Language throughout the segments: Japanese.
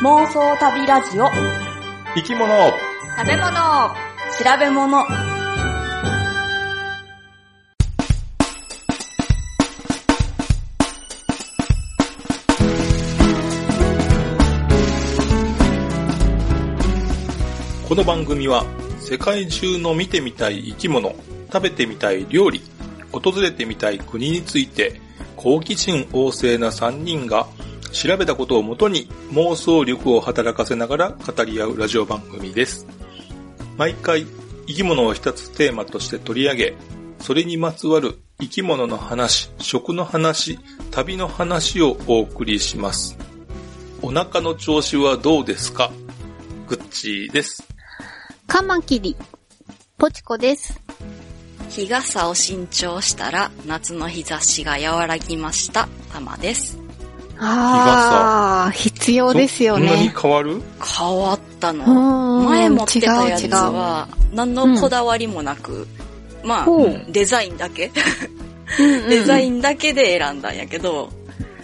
妄想旅ラジオ。生き物。食べ物。調べ物。この番組は世界中の見てみたい生き物、食べてみたい料理、訪れてみたい国について好奇心旺盛な3人が調べたことをもとに妄想力を働かせながら語り合うラジオ番組です。毎回生き物を一つテーマとして取り上げ、それにまつわる生き物の話、食の話、旅の話をお送りします。お腹の調子はどうですか？グッチーです。カマキリ。ポチコです。日傘を新調したら夏の日差しが和らぎました。たまです。ああ、必要ですよそんなにね。変わる？変わったうの。ん前持ってたやつ違う違うは何のこだわりもなく、まあほう、デザインだけ、うんデザインだけで選んだんやけど、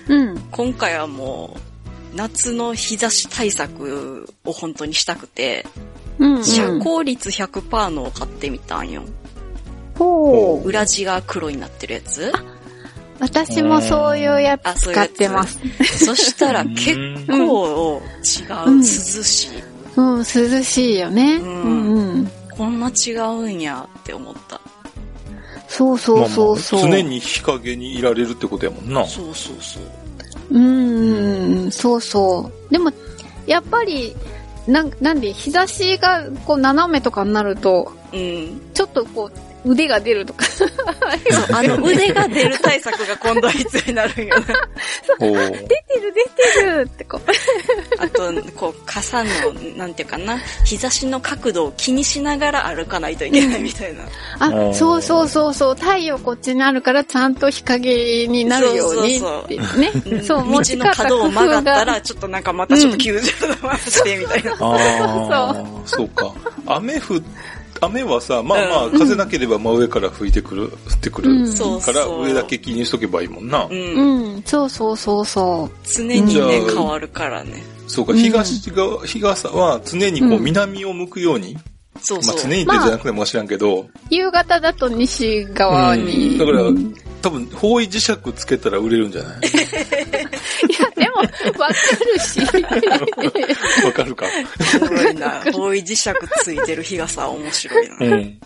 うん。今回はもう夏の日差し対策を本当にしたくて、うん。うん。遮光率100%のを買ってみたんよ。ほう。裏地が黒になってるやつ？私もそういうやあ、つ使ってます。そしたら結構違う、うん涼しい。うん、涼しいよね。ううんんうん。こんな違うんやって思った。そうそうそうそう。まあまあ常に日陰にいられるってことやもんな。そうそうそう。うん、そうそう。でも、やっぱり、なん、なんで、日差しが、こう、斜めとかになると、うん。ちょっとこう、腕が出るとか。あの 腕が出る対策が今度は必要になるんよな。出てる出てるってこう。あと、こう、傘の、なんていうかな、日差しの角度を気にしながら歩かないといけないみたいな。あ、うんそうそうそうそう、太陽こっちにあるからちゃんと日陰になるようにそうそうってね。そう、道持ちの方角を曲がった工ら、ちょっとなんかまたちょっと90度回してみたいな。ああ、そうか。雨降っ雨はさ、まあまあ、うん風なければ真上から吹いてくる、降ってくるから、上だけ気にしとけばいいもんな。う。うんん、そうそうそうそ常にね、変わるからね。そうか、うん東が、日傘は常にこう、うん南を向くように、まあそうそう。常にってじゃなくても知らんけど、う。夕方だと西側に。うんだからうん多分、方位磁石つけたら売れるんじゃない？でも、わかるし。わかるか。おもろいな。方位磁石ついてる日傘面白いな。うん。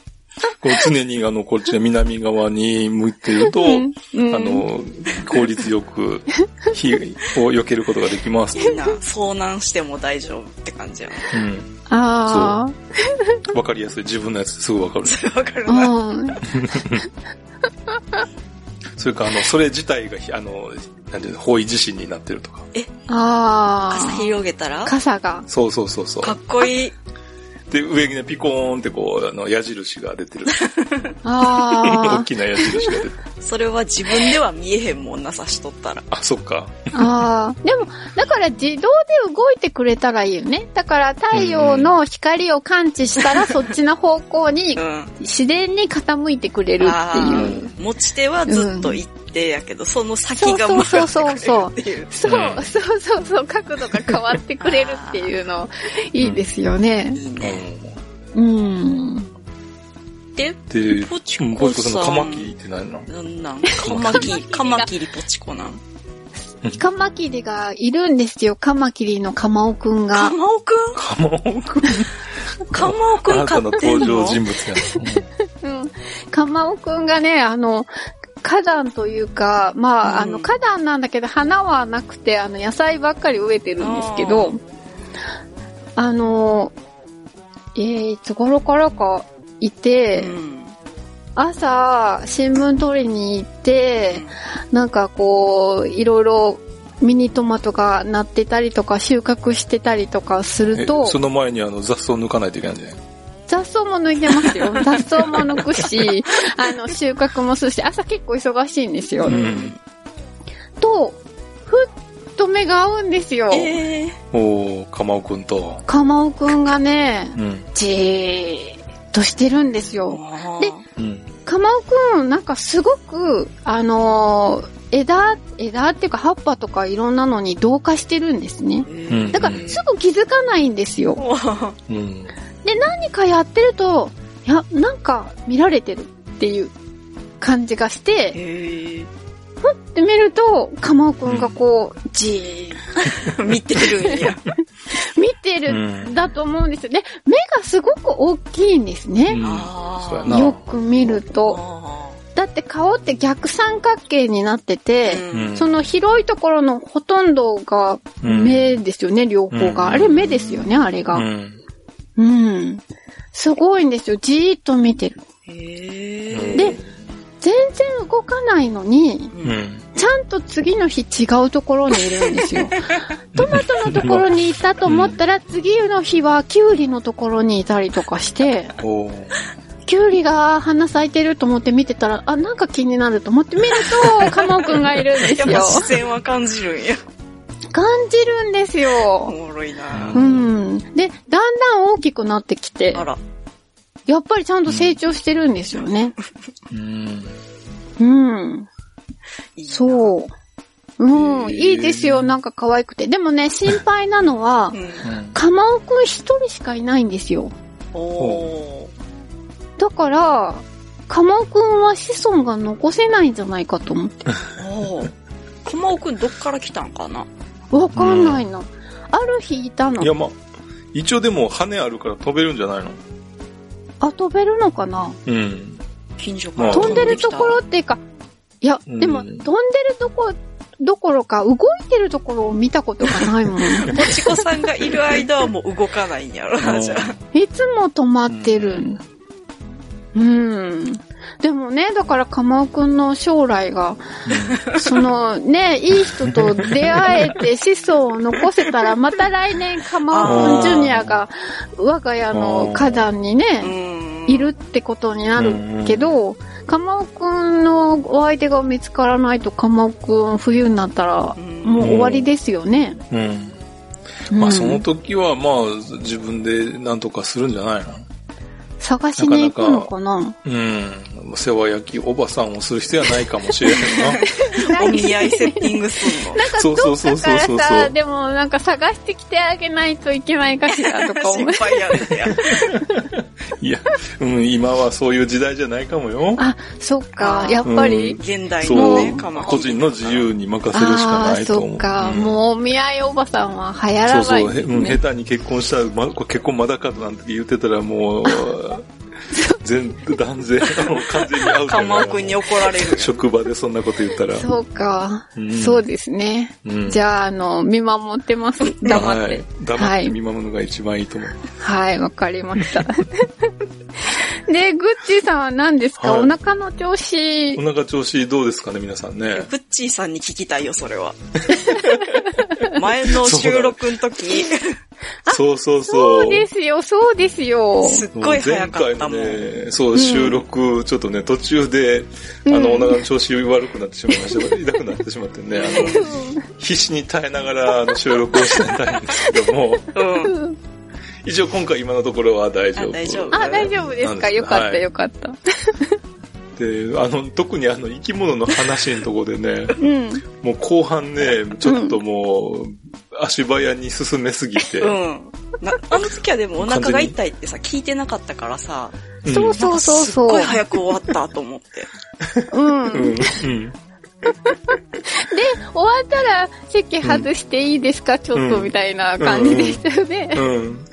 こう常にあの、こっちの南側に向いてると、うんうんあの、効率よく火を避けることができます。みんな遭難しても大丈夫って感じやうん。あわかりやすい。自分のやつすぐわかる。な。わかるあ。な。うん。それか、あの、それ自体がひ、あの、なんていうの、方位地震になってるとか。あ傘あ。広げたら？傘が。そうそうそうそうか。っこいい。で、上にね、ピコーンってこう、あの、矢印が出てる。あ大きな矢印が出てる。それは自分では見えへんもんな、差しとったら。あ、そっか。あ。ああ。でも、だから自動で動いてくれたらいいよね。だから太陽の光を感知したらそっちの方向にうん。自然に傾いてくれるってあいう。ー持ち手はずっと一定やけど、その先がそう曲そうがってそうそうくれるっていう。そう、うんそうそうそう、角度が変わってくれるっていうの、いいですよね。いいね。うん。で、で、ポチうんコさん。カマキリって何なんなん？カマキリ、カマキリポチコなん。カマキリがいるんですよ、カマキリのカマオくんが。カマオくん？カモンくん？カマオくんあなたの？飼ってんの登場人物やな。うん。カマオくんがね、あの、花壇というか、まあ、うん。あの、花壇なんだけど、花はなくて、あの、野菜ばっかり植えてるんですけど、あの、えー、いつ頃からかいて、うん。朝、新聞取りに行って、なんかこう、いろいろミニトマトがなってたりとか収穫してたりとかするえと、その前にあの雑草抜かないといけないんじゃない？雑草も抜いてますよ。雑草も抜くし、あの、収穫もするし、朝結構忙しいんですよ。うん。と、ふっと目が合うんですよ。えー、おー、かまおくんと。かまおくんがね、うん。じーっとしてるんですよ。で。かまおくん、なんかすごく、あのー枝、枝っていうか葉っぱとかいろんなのに同化してるんですね。うんだからすぐ気づかないんですよ。うん。で、何かやってると、いや、なんか見られてるっていう感じがして、へふって見ると、かまおくんがこう、じーー 見てるんや。見てるんだと思うんですよ。で、目がすごく大きいんですね。うやなよく見ると。あだって顔って逆三角形になってて、ーうんその広いところのほとんどがうん目ですよね、両方が。うんあれ目ですよね、あれが。ううん。ん。すごいんですよ。じーっと見てる。へで全然動かないのに、うん。うん。ちゃんと次の日違うところにいるんですよ。トマトのところにいたと思ったら、次の日はキュウリのところにいたりとかして、キュウリが花咲いてると思って見てたら、あ、なんか気になると思って見ると、カモくんがいるんですよやっぱ。視線は感じるんや。感じるんですおよ。もろいなうん。で、だんだん大きくなってきてあ、ら。やっぱりちゃんと成長してるんですよね。うん。うん。いいなそう。うん、いいですよ。なんか可愛くて。でもね、心配なのはう、ん。うん。カマオくん一人しかいないんですよ。おー。だから、カマオくんは子孫が残せないんじゃないかと思って。おー。かまおくんどっから来たんかな？わかんないの。ある日いたの？い。や、まあ、一応でも羽あるから飛べるんじゃないの？あ、飛べるのかな？うん。近所からまあ飛んでるところっていうか、いや、うんでも、飛んでるとこ、どころか、動いてるところを見たことがないもん。もちこさんがいる間はもう動かないんやろな、じゃあ。いつも止まってるん。うん。でもね、だから、かまおくんの将来が、そのね、いい人と出会えて子孫を残せたら、また来年かまおくんジュニアが我が家の花壇にうね、ん。いるってことになるけど、かまおくんのお相手が見つからないと、かまおくん冬になったら、うんもう終わりですよね。うん。うんまあ、その時は、まあ、自分で何とかするんじゃないの？探しに行くのかな？うん。世話焼きおばさんをする必要はないかもしれ ないな。お見合いセッティングすんの？なんかそうどそうそうそうそうさ、でもなんか探してきてあげないといけないかしらとか思心う。配やね。いや、うん、今はそういう時代じゃないかもよ。あ、そっか、やっぱり。現代そうのね。個人の自由に任せるしかないと思う。そっか、うんもうお見合いおばさんは流行そうそう、らないへうん、ですね。下手に結婚したら、ま、結婚まだかなんて言ってたらもう、全、断然、あの完全にアウトかまおくんに怒られるよ。職場でそんなこと言ったら。そうか、うんそうですね。うんじゃあ、あの、見守ってます。黙って。はい。黙って見守るのが一番いいと思う。はい、わかりました。で、グッチーさんは何ですか、はいお腹の調子お。腹調子どうですかね、皆さんね。プッチーさんに聞きたいよ、それは。前の収録の時、そうそうそそうう。ですよ、そうですよ。すっごい早かったもん。前回のね、そう、収録、ちょっとね、途中で、あの、お腹の調子悪くなってしまいました。痛くなってしまってね、あの、必死に耐えながら、あの、収録をしてたんですけども、うん。一応今回今のところは大丈夫。あ大丈夫あ、大丈夫ですか？よかった、はいよかった。で、あの、特にあの、生き物の話のところでね、うん。もう後半ね、ちょっともう、足早に進めすぎて、うん。なあの時はでもお腹が痛いってさ、聞いてなかったからさ、うんそうそうそうすっそう。ごい早く終わったと思って。うん。うん、うん。終わったら席外していいですか、ちょっとみたいな感じでしたよね。うん。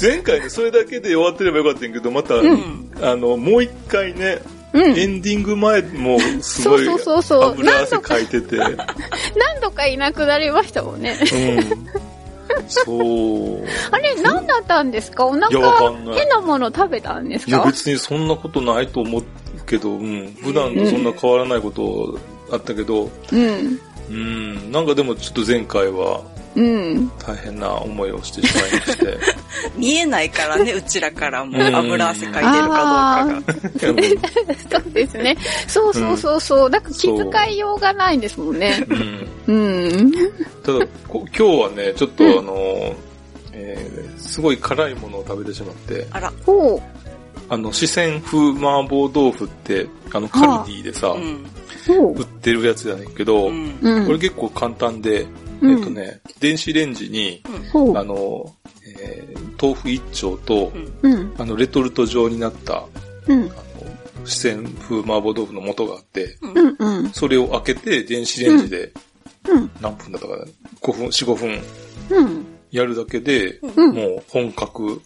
で前回ね、それだけで終わってればよかったんやけど、また、んあの、もう一回ね、うん。エンディング前もすごいそうそうそうそう油汗かいてて、何度かいなくなりましたもんね。うん。そう。あれ、何だったんですか？お腹変なもの食べたんですいやか別にそんなことないと思うけど、うん。普段とそんな変わらないことあったけど、うん。うん。なんかでもちょっと前回はうん。大変な思いをしてしまいまして。見えないからね、うちらからもうん油汗かいてるかどうかが。そうですね。そうそうそうそう。だから気遣いようがないんですもんね。うん。うん。ただ、こ今日はね、ちょっとあの、えーすごい辛いものを食べてしまって、ほあの、四川風麻婆豆腐って、あの、カルディでさ、うん。そう売。ってるやつやねんけど、うん。うん。これ結構簡単で、うんえっとね、電子レンジに、あの、えー豆腐一丁と。あの、レトルト状になった、うん。あの、四川風麻婆豆腐の素があって。それを開けて電子レンジでうん。何分だったかな ?5 分、4、5分うん。やるだけで、うんもう本格、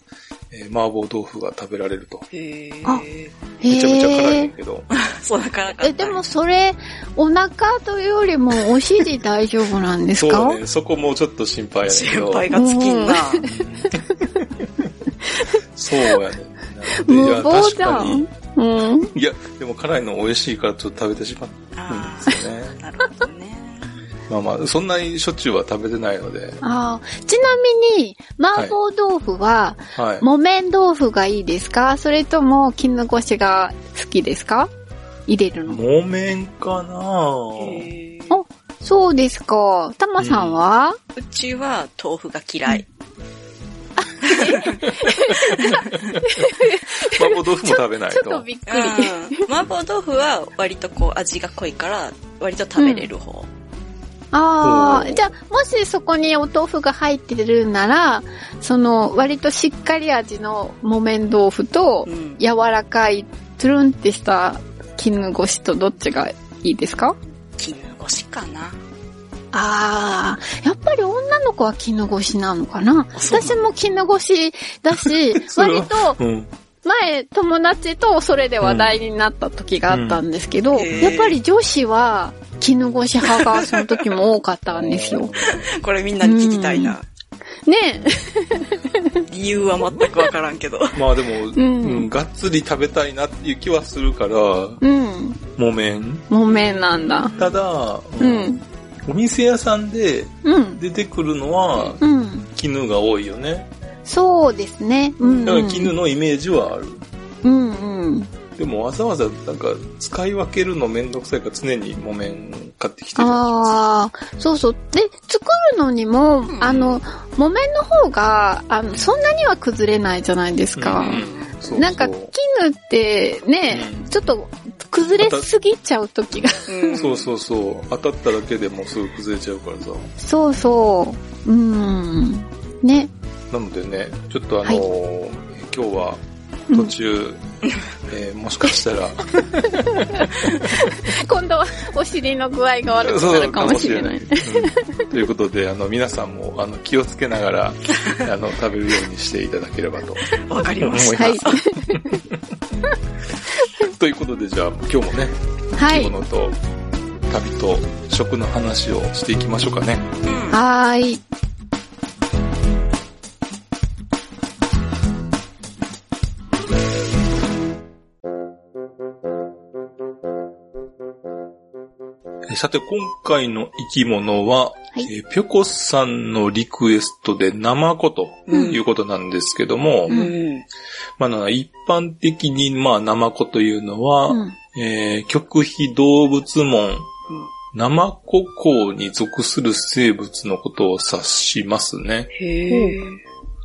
えー麻婆豆腐が食べられると。へあえ。めちゃめちゃ辛いんけど。そうなかなか。え、でもそれ、お腹というよりもお尻大丈夫なんですか？そうだね。そこもうちょっと心配やけど。心配が尽きんな。そうやねんな。でいや、無謀じゃん。。うん。いや、でも辛いの美味しいからちょっと食べてしまうんあですよね。あ、なるほどね。まあまあ、そんなにしょっちゅうは食べてないので。ああ。ちなみに、麻婆豆腐は、はい。木綿豆腐がいいですか？それとも絹ごしが好きですか？入れるの。木綿かな。あそうですか。たまさんは、うちは豆腐が嫌い。麻婆豆腐も食べないと。ちょっとびっくり。うん。麻婆豆腐は割とこう味が濃いから、割と食べれる方。ああ、じゃあ、もしそこにお豆腐が入ってるなら、その、割としっかり味の木綿豆腐とう、ん。柔らかい、つるんってした絹ごしとどっちがいいですか？絹ごしかな。ああ、やっぱり女の子は絹ごしなのかな？私も絹ごしだし、割とうん。前友達とそれで話題になった時があったんですけど、うん。へー。やっぱり女子は絹ごし派がその時も多かったんですよ。これみんなに聞きたいな。ね 理由は全くわからんけど。まあでも、んうん、がっつり食べたいなっていう気はするから、え。うん。木綿。木綿なんだ。ただ、うん。お店屋さんでうん。出てくるのは、うん。絹が多いよね。そうですね。うん。だから絹のイメージはある。うんうん。でもわざわざなんか使い分けるのめんどくさいから常に木綿買ってきてる。ああ、そうそう。で、作るのにも、んあの、木綿の方が、あの、そんなには崩れないじゃないですか。うんそうそうなんか、絹ってね、うんちょっと崩れすぎちゃう時が。うんそうそうそう。当たっただけでもうすぐ崩れちゃうからさ。そうそう。うん。ね。なのでね、ちょっとあのはいー今日は途中、えーもしかしたら、今度はお尻の具合が悪くなるかもしれない。うんということで、あの、皆さんも、あの、気をつけながら、あの、食べるようにしていただければとわかりまし思いはい。ます。ということで、じゃあ、今日もね、はい。着物と旅と食の話をしていきましょうかね。た。うん。はーい。さて、今回の生き物は、はいえーぴょこさんのリクエストでナマコということなんですけども、うんうん。まあな、一般的に、まあ、ナマコというのは、うん。えー極秘動物門、ナマコ項に属する生物のことを指しますね。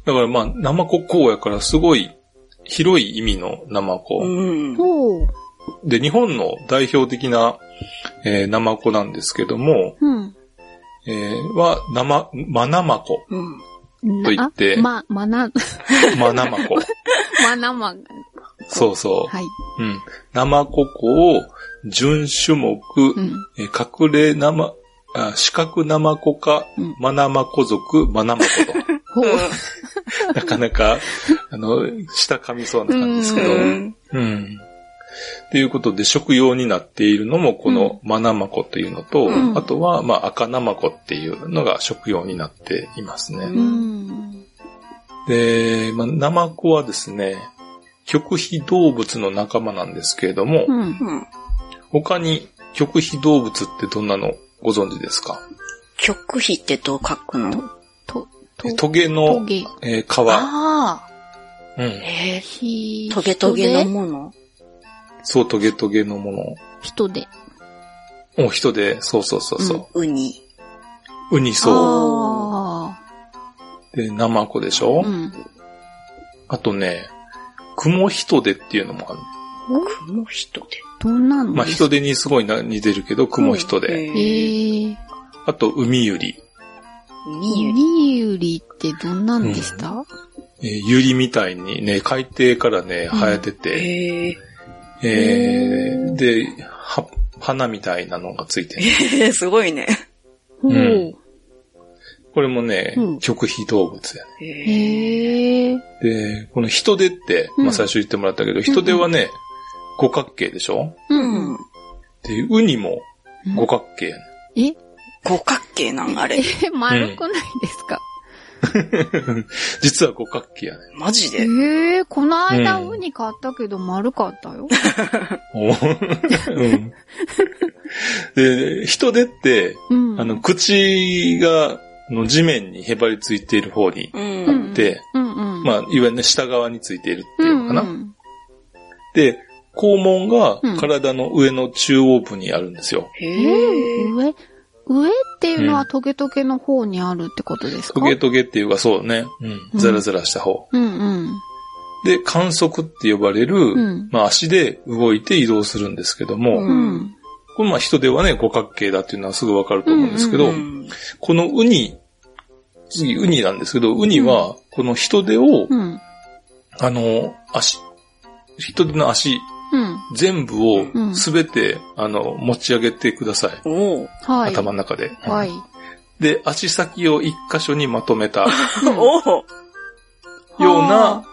だからまあ、ナマコ項やからすごい広い意味のナマコ。うん。で、日本の代表的な、えーナマコなんですけども、うん。えーは、ナマ、マナマコ。うん。と言ってあま、まな、マナマコ。まなま、そうそう。はい。うん。ナマココを、準種目、うん。えー隠れ生、あ四角ナマコかうん、マナマコ族、マナマコほう。と。なかなか、あの、下噛みそうな感じですけど。ううん。ん。ということで、食用になっているのも、このマナマコというのと、うんあとは、まあ、赤ナマコっていうのが食用になっていますね。うん。で、まあ、ナマコはですね、極秘動物の仲間なんですけれども、うん。うん。他に極秘動物ってどんなのご存知ですか？極秘ってどう書くの？と、と、トゲの皮。ああ。うん。えひー、トゲトゲのもの？そう、トゲトゲのもの。人で。お、人で、そうそうそうそう。ウニ。ウニそあう。で、ナマコでしょ、あ。うん。あとね、雲人手っていうのもある。雲人で。どんなのまあ、人手にすごいな似てるけど、雲人手。ええー、ー、あと、海ゆり。海ゆり。海ゆりってどんなんでした、えーゆりみたいにね、海底からね、生えてて、ええーで、は、花みたいなのがついてる。ー、えー、すごいね。ほう。うんこれもねうん、極秘動物やね。で、この人手って、うんまあ最初言ってもらったけど、人手はね、五角形でしょ？うん。で、ウニも五角形やね。え？五角形なんあれ。え、丸くないですか、実は五角形やね。マジえで？えこの間うんウニ買ったけど丸かったよ。おうんで、人手って、うん。あの、口が、の地面にへばりついている方にうん。あって、うんうん。まあ、いわゆるね、下側についているっていうのかな。うんうんで、肛門がうん体の上の中央部にあるんですよ。へえー。上？上っていうのうんはトゲトゲの方にあるってことですか？トゲトゲっていうかそうね。うん。うんザラザラした方。うんうん。で、観測って呼ばれる、んまあ足で動いて移動するんですけども、ううん。これまあ人ではね、五角形だっていうのはすぐわかると思うんですけど、ううんこのウニ、次ウニなんですけど、ウニはこの人手を、うん。あの、足、人手の足うん。全部をうんすべて、あの、持ち上げてください。はい。頭の中で。はい。で、足先を一箇所にまとめた よ。うな、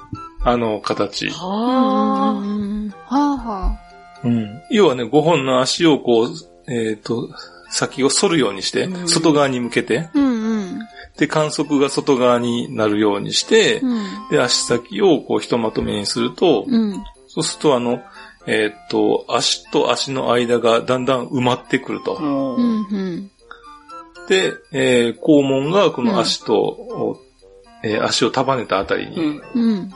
あの、形。ははあ。うんはあはうん。要はね、5本の足をこう、えっ、と、先を反るようにしてう、ん外側に向けて、あ。うんうん。で、観測が外側になるようにして、うん。で、足先をこう、ひとまとめにすると、うん。そうすると、あの、えっ、と、足と足の間がだんだん埋まってくると。もう。うんうん。で、えー肛門がこの足と、えー足を束ねたあたりにうん。うん。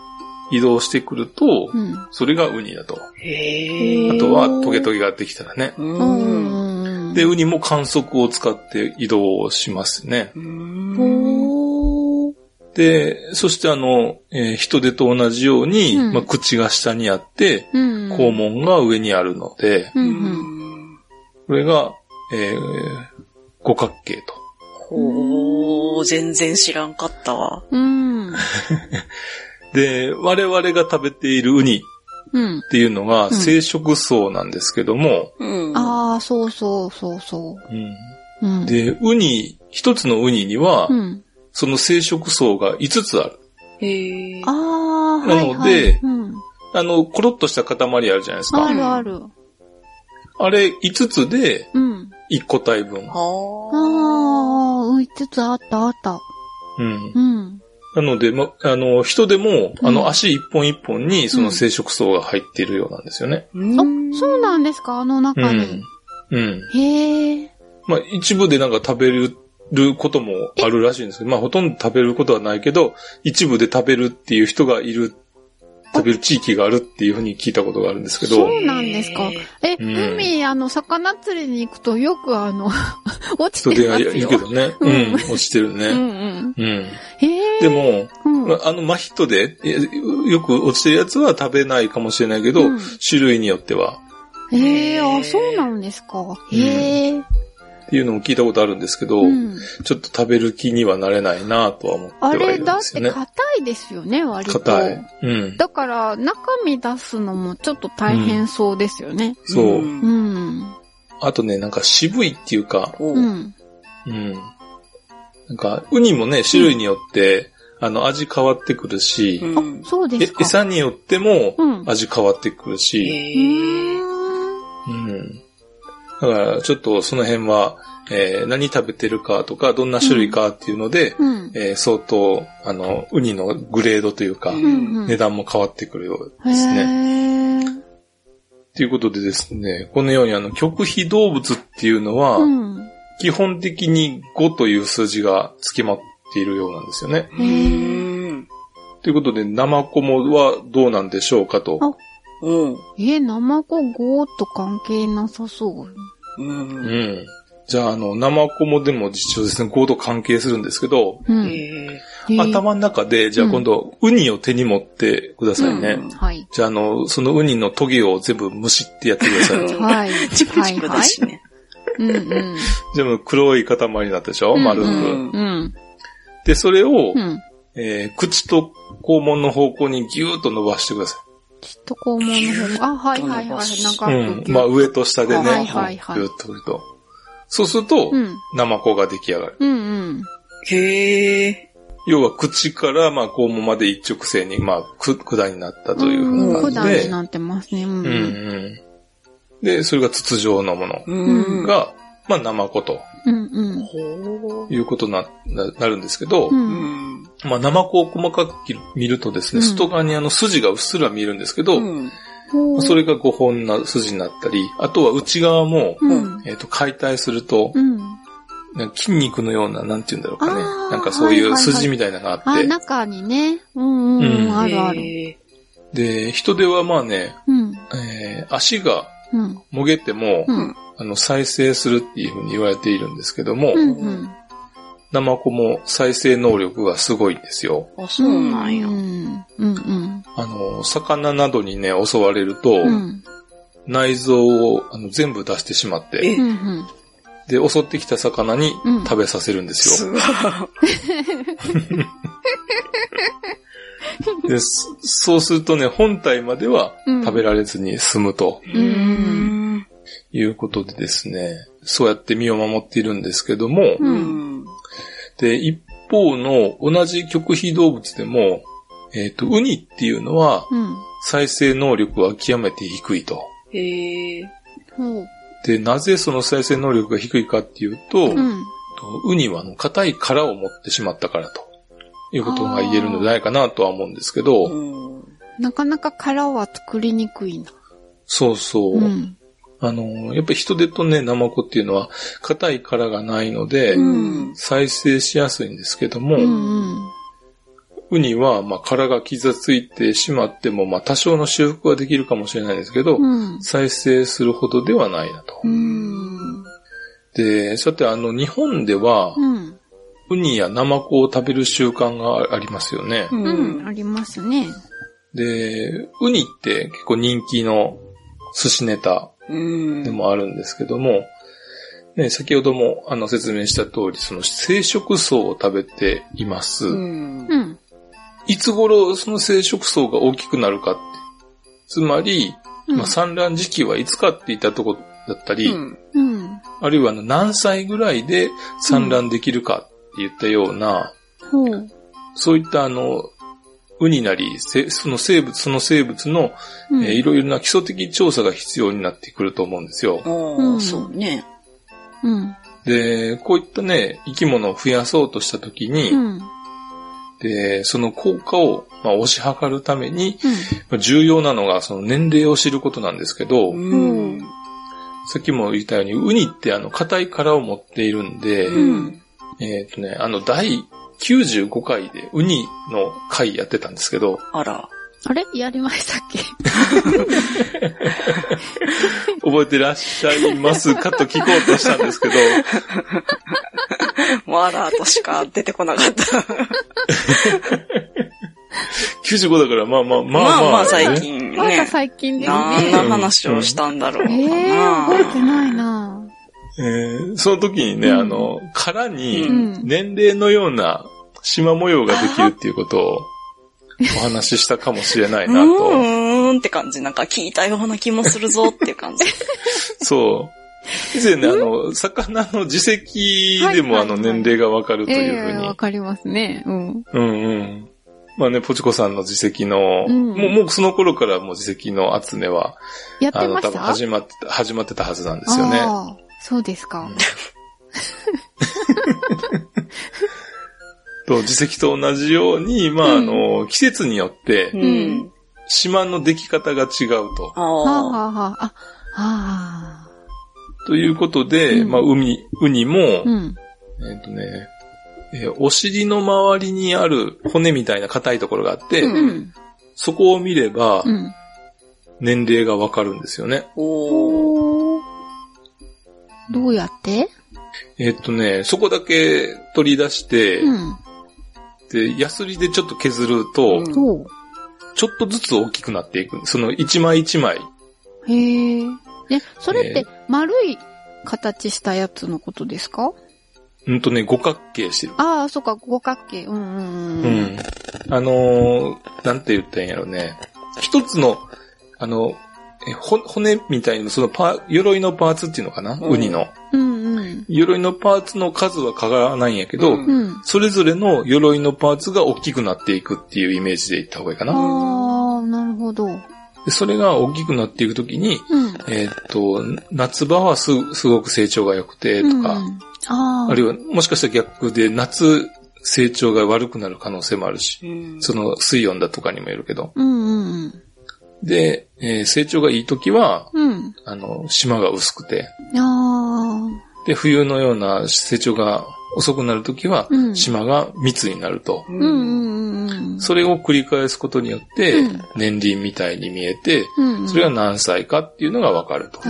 移動してくると、うん。それがウニだと。あとはトゲトゲができたらね。う。うんん。で、ウニも観測を使って移動しますね。で、そしてあの、えー人手と同じように、うんまあ、口が下にあって、うん。肛門が上にあるので、ううんうん。ん。これが、えー五角形と。ほー、全然知らんかったわ。うん。で、我々が食べているウニうん。っていうのがうん生殖層なんですけども、うん。ああ、そうそうそうそうんう。うん。で、ウニ、一つのウニには、うん。その生殖層が5つある。へー。ああ、なはい、はい。のでうん。あの、コロッとした塊あるじゃないですか。あるある。あれ5つでうん。1個体分。あはあ、うん、5つあったあった。うん。うん。なので、ま、あの、人でも、あうんの、足一本一本にその生殖層が入っているようなんですよね。ー。あ、そうなんですか？あの中にうん。。うん。へえ。まあ、一部でなんか食べることもあるらしいんですけど、まあ、ほとんど食べることはないけど、一部で食べるっていう人がいる、食べる地域があるっていうふうに聞いたことがあるんですけど、そうなんですかえ、うん海、あの、魚釣りに行くとよくあの、落ちてますよ。るけどね。ううんん、落ちてるね。うんうん。うん。でも、うん、まああの、真人で、よく落ちてるやつは食べないかもしれないけど、うん種類によっては、へえ、あ、そうなんですか。へえ。っていうのも聞いたことあるんですけど、うん。ちょっと食べる気にはなれないなとは思ってあはいれ、だっるんですよね。て硬いですよね、割と。硬い。うん。だから、中身出すのもちょっと大変そうですよね。そう。うんうん。あとね、なんか渋いっていうか、うん。うん。なんか、ウニもね、種類によって、あの、味変わってくるし、うんあ、そうでえすか。餌によってもうん味変わってくるうし。うん。だから、ちょっとその辺は、えー何食べてるかとか、どんな種類かっていうので、うん。えー相当、あの、ウニのグレードというか、うんうん。値段も変わってくるようへですね。ーということでですね、このようにあの、極秘動物っていうのは、うん。基本的に5という数字が付きまっているようなんですよね。ということで、生コモはどうなんでしょうかと。あうん。え、生子5と関係なさそう。う。うんん。じゃあ、あの、生コモでも実証ですね、5と関係するんですけど、うん。へへー頭の中で、じゃあ今度、ウニを手に持ってくださいね。うんはい。じゃあ、あの、そのウニのトゲを全部むしってやってください。うんはい。チクチクだしね。はいはい。うんうん。全部黒い塊になったでしょ？丸く。うんうん。で、それを、うん。えー口と肛門の方向にギューッと伸ばしてくださきっと肛門の方が、あ、はいはいはい。なんか、い。うん。まあ、上と下でね、はいはいはいギューッとくると。そうすると、うん。ナマコが出来上がる。うんうん。へえ。要は口から、まあ、肛門まで一直線に、まあ、く、管になったというふうな感じで管に。なってますね。うん。うんうん。で、それが筒状のものうん。が、まあ、ナマコとうんうん。ほいうことな、ななるんですけど、う。うんん。まあ、ナマコを細かく見るとですね、うん外側にあの筋がうっすら見えるんですけど、うん。それが5本な筋になったり、あとは内側も、うん。えっ、と、解体すると、うん。なんか筋肉のような、なんて言うんだろうかね。なんかそういう筋みたいなのがああ、って、中にね。うんうん。うんあるある。へで、人手はまあね、うん。えー足がうん。もげても、うん。あの、再生するっていうふうに言われているんですけども、うんうん。ナマコも再生能力がすごいんですよ。ーあ、そうなんやう。ん。うんあの、魚などにね、襲われると、うん。内臓をあの全部出してしまっえて。で、襲ってきた魚にうん食べさせるんですよ。すごい。で、そそうするとね、本体まではうん食べられずに済むとうんうんいうことでですね、そうやって身を守っているんですけども、ううんん。で、一方の同じ極秘動物でも、えっ、と、ウニっていうのはうん。再生能力は極めて低いと。へえ。ほう。で、なぜその再生能力が低いかっていうと、うん。とウニはあの硬い殻を持ってしまったからということが言えるのではないかなとは思うんですけど、うん。なかなか殻は作りにくいな。そうそう。うん。あの、やっぱり人手とね、ナマコっていうのは硬い殻がないので、うん再生しやすいんですけども、うんうん。ウニはまあ殻が傷ついてしまっても、まあ多少の修復はできるかもしれないですけど、うん。再生するほどではないなと。うん。で、さてあの日本では、うん。ウニやナマコを食べる習慣がありますよね。ううん。ん。ありますね。で、ウニって結構人気の寿司ネタうん。でもあるんですけども、ね、先ほどもあの説明した通り、その生殖層を食べています。うん。うん。いつ頃その生殖層が大きくなるかって。つまり、うんまあ、産卵時期はいつかって言ったとこだったり、うん。うん。あるいは何歳ぐらいで産卵できるかって言ったような、ほう。そういったあの、ウニなり、せその生物、その生物の、うんえーいろいろな基礎的調査が必要になってくると思うんですよ。ああ、うんそうね。うん。で、こういったね、生き物を増やそうとしたときに、うん。で、その効果を、まあ、推し量るために、うん。まあ重要なのがその年齢を知ることなんですけど、うん。さっきも言ったように、ウニってあの、硬い殻を持っているんで、うん。えっ、とね、あの、第95回でウニの回やってたんですけど、あら。あれ？やりましたっけ？覚えてらっしゃいますか？と聞こうとしたんですけど、もうあらとしか出てこなかった。95だからまあまあまあまあ、まあまあ最ね近まだね。最近です何ね。の話をしたんだろうかええな。覚えてないなえーその時にね、うんあの、殻にうん年齢のような縞模様ができるっていうことをお話ししたかもしれないうなと。ーんって感じ。なんか聞いたような気もするぞっていう感じ。そう。以前ね、あの、魚の耳石でもあのはいはいはい年齢がわかるとえいうふうにえわ。かりますね。うん。うんうん。まあね、ポチコさんの自石の、うんもう、もうその頃からもう自石の集めは、やってあの、多分ました始まってた、始まってたはずなんですよね。そうですか。と、自石と同じように、まあ、あの、季節によってう、ん。島の出来方が違うと。あはあ、あ。はあ、ということで、うんまあ、海、ウニも、あ、うん。えっ、とね、えーお尻の周りにある骨みたいな硬いところがあって、うんうん。そこを見ればう、ん。年齢がわかるんですよね。おー。どうやって？えっ、とね、そこだけ取り出して、うん。で、ヤスリでちょっと削ると、うんほちょっとずつ大きくなっていく。その一枚一枚。う。へえ。ね、それって丸い形したやつのことですか？うんとね、五角形してる。ああ、そっか、五角形。うんうんううん。ん。あのーなんて言ったんやろね。一つの、あの、えほ骨みたいな、そのパー、鎧のパーツっていうのかな、うんウニの。うんうん。鎧のパーツの数は変わらないんやけど、うんうん。それぞれの鎧のパーツが大きくなっていくっていうイメージでいった方がいいかな。ああ、なるほど。それが大きくなっていくときに、えーっと、夏場はすすごく成長が良くてとか、うんああ。あるいはもしかしたら逆で夏成長が悪くなる可能性もあるし、うんその水温だとかにもよるけど。うんうんで、えー成長がいいときは、うん。うん。あの、島が薄くて、あで、冬のような成長が遅くなるときは、うん島が密になると。それを繰り返すことによってうん、年輪みたいに見えて、それが何歳かっていうのがわかると。基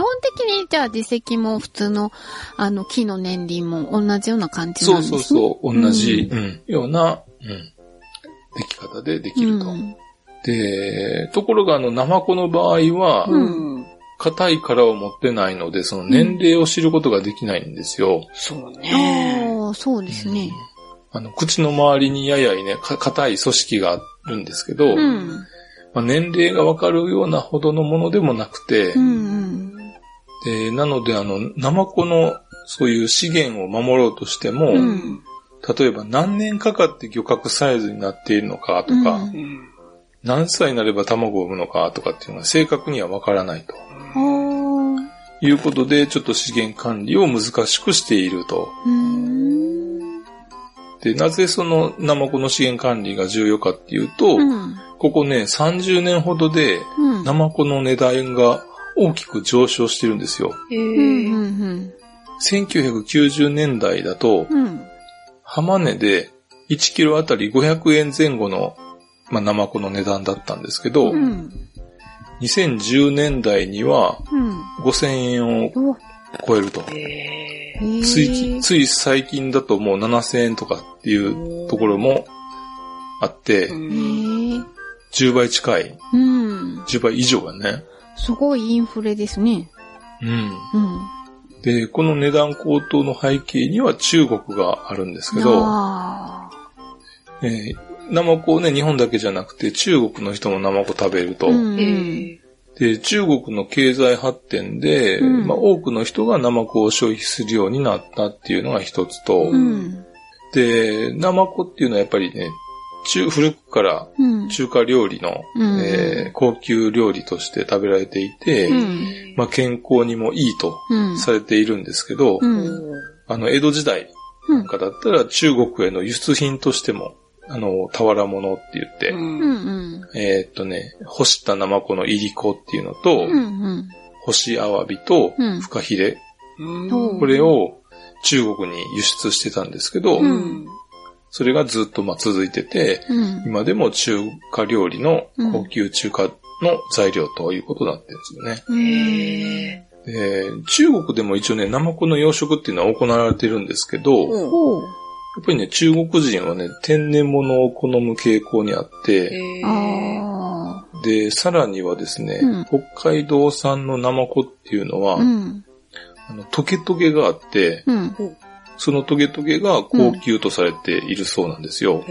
本的に、じゃあ、自石も普通の、あの、木の年輪も同じような感じなそうんですね。そうそう、同じ、うんような、うん、出来方でできると。うんで、ところがあの、ナマコの場合は、うん。硬い殻を持ってないので、その年齢を知ることができないんですよ。そうね。ああ、そうですね。あの、口の周りにややいね、か硬い組織があるんですけど、うん。まあ、年齢がわかるようなほどのものでもなくて、うんうん。でなのであの、ナマコのそういう資源を守ろうとしても、うん例えば何年かかって漁獲サイズになっているのかとか。何歳になれば卵を産むのかとかっていうのは正確にはわからないと。いうことで、ちょっと資源管理を難しくしていると。で、なぜそのナマコの資源管理が重要かっていうと、うん。ここね、30年ほどでうん。ナマコの値段が大きく上昇してるんですよ。へうんえ。うん1990年代だと、うん。うん。浜値で1キロあたり500円前後の、まあ、ナマコの値段だったんですけど、うん。2010年代にはうん。5000円をお超えると。ついつい最近だともう7000円とかっていうところもあってう、へんえ。10倍近い、うん。10倍以上がね。すごいインフレですね。うん。うん。で、この値段高騰の背景には中国があるんですけど、あえーナマコをね、日本だけじゃなくて中国の人もナマコ食べると。で、中国の経済発展で、うんまあ、多くの人がナマコを消費するようになったっていうのが一つと、うん。で、ナマコっていうのはやっぱりね、中、古くからうん。中華料理の、うんえー高級料理として食べられていて、うんまあ、健康にもいいとうん。されているんですけど、うん。あの、江戸時代うんなんかだったら中国への輸出品としても、あの、俵物って言って、うん。うん。えーっとね、干したナマコのいりこっていうのと、うん。うん。干しアワビとうんフカヒレ、うんこれを中国に輸出してたんですけど、うんそれがずっとまあ続いてて、うん。今でも中華料理の高級中華の材料ということになってるんですよね。へえ。で中国でも一応ね、ナマコの養殖っていうのは行われてるんですけど、やっうんほう。ぱりね、中国人はね、天然物を好む傾向にあって、で、さらにはですね、うん北海道産のナマコっていうのは、あ。うん。あのトゲトゲがあって、うん。そのトゲトゲが高級とされているそうなんですよ。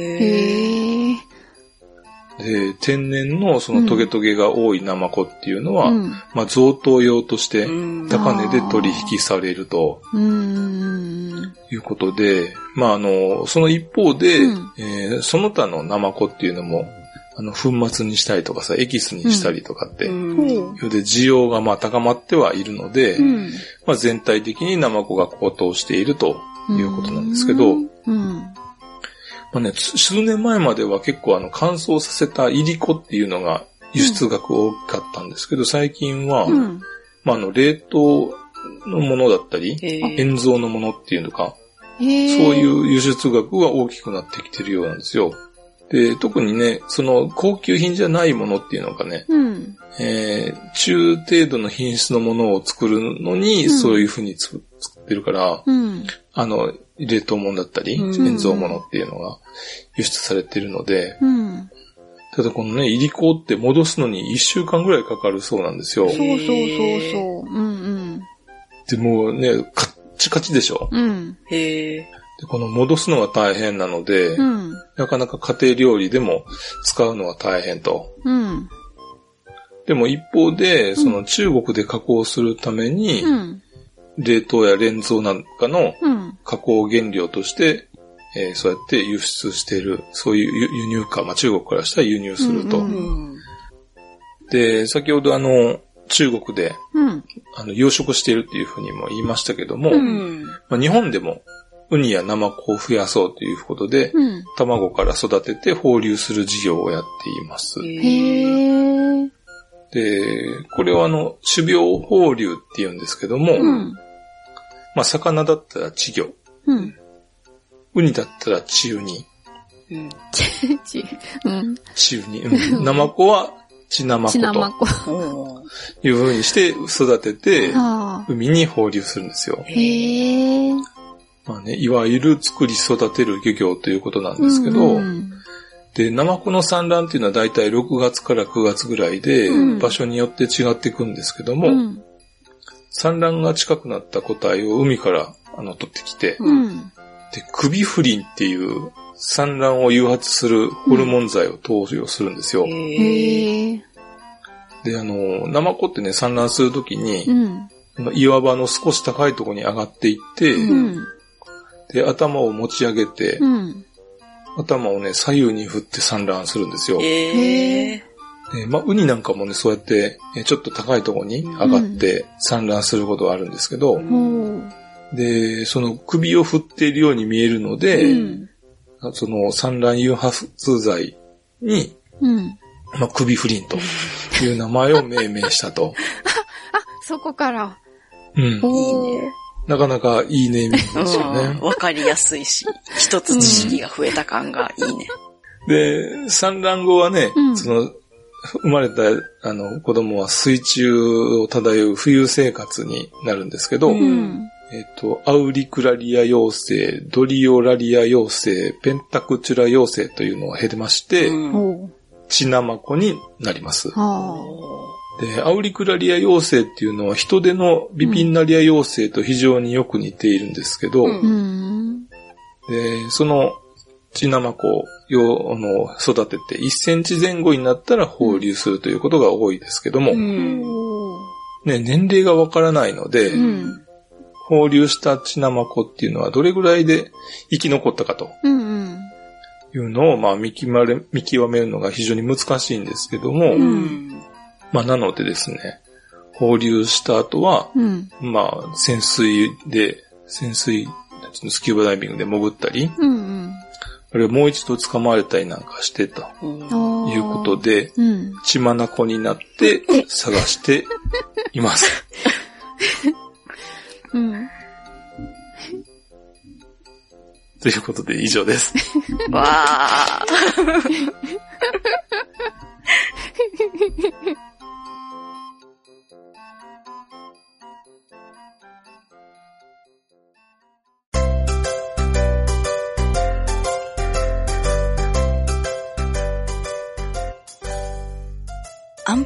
で、天然のそのトゲトゲが多いナマコっていうのは、うん。まあ贈答用としてうん高値で取引されるとうん。いうことで、まああの、その一方で、うんえーその他のナマコっていうのも、あの、粉末にしたりとかさ、エキスにしたりとかって、うんほう。いうので需要がまあ高まってはいるので、うん。まあ全体的にナマコが高騰しているということなんですけど、うん。まあね、つ数年前までは結構あの乾燥させたイリコっていうのが輸出額多かったんですけど、最近は、うん。まああの冷凍のものだったり。塩蔵のものっていうのか。そういう輸出額が大きくなってきてるようなんですよ。で、特にね、その高級品じゃないものっていうのがね、うん。えー中程度の品質のものを作るのに、うんそういうふうにつ作ってるから、うん。あの、冷凍物だったり、うん塩蔵物っていうのが輸出されているので、うん。ただこのね、いりこって戻すのに1週間ぐらいかかるそうなんですよ。そうそうそうそう。うんで、もうね、カッチカチでしょ？うん。うん。へえ。で、この戻すのが大変なので、うん。なかなか家庭料理でも使うのは大変と。うん。でも一方で、その中国で加工するために、うん。冷凍や冷蔵なんかのうん。加工原料として、えーそうやって輸出している、そういう輸輸入か、まあ中国からしたら輸入すると。うんうん。で、先ほどあの、中国で、うん。あの、養殖しているっていうふうにも言いましたけども、うん。まあ、日本でも、ウニやナマコを増やそうということで、うん。卵から育てて放流する事業をやっています。で、これはあの、種苗放流って言うんですけども、うん。まあ、魚だったら稚魚、うん。ウニだったら稚ウニ、うん。ち、うん。稚ウニ、うんナマコは稚ナマコとこ。おーいう風にして育てて、はあ。海に放流するんですよ。へえ。まあね、いわゆる作り育てる漁業ということなんですけど、うんで、ナマコの産卵っていうのはだいたい6月から9月ぐらいで、うん場所によって違っていくんですけども、うん。産卵が近くなった個体を海からあの取ってきて、うん。で、首不倫っていう産卵を誘発するホルモン剤を投与するんですよ。へえ。へえ。で、あの、ナマコってね、産卵するときにう、ん。岩場の少し高いところに上がっていって、うん。で、頭を持ち上げて、うん。頭をね、左右に振って産卵するんですよ。へえ。でまあ、ウニなんかもね、そうやって、えちょっと高いところに上がって産卵することがあるんですけど、ほう。で、その首を振っているように見えるので、うん。その産卵誘発剤に、うん。まあ、首不倫という名前を命名したと。そこから。うん。おーなかなかいいネーミングですよねうん。。わかりやすいし、一つ知識が増えた感がいいね。で、産卵後はね、うんその、生まれたあの子供は水中を漂う冬生活になるんですけど、うんうん。えっ、と、アウリクラリア幼生、ドリオラリア幼生、ペンタクチュラ幼生というのを経てまして、うんナマコになります。はで、アウリクラリア幼生っていうのは人手のビピンナリア幼生と非常によく似ているんですけど。うん。で、そのチナマコをあの育てて1センチ前後になったら放流するということが多いですけども、ね、年齢がわからないので、うん。放流したチナマコっていうのはどれぐらいで生き残ったかと。いうのを、まあ見極める、見極めるのが非常に難しいんですけども、うん。まあなのでですね、放流した後は、うん。まあ潜水で、潜水、スキューバダイビングで潜ったり、うんうん。あれをもう一度捕まえたりなんかしてとうんいうことで、うん。血眼になって探しています。うん。ということで以上です。わあ。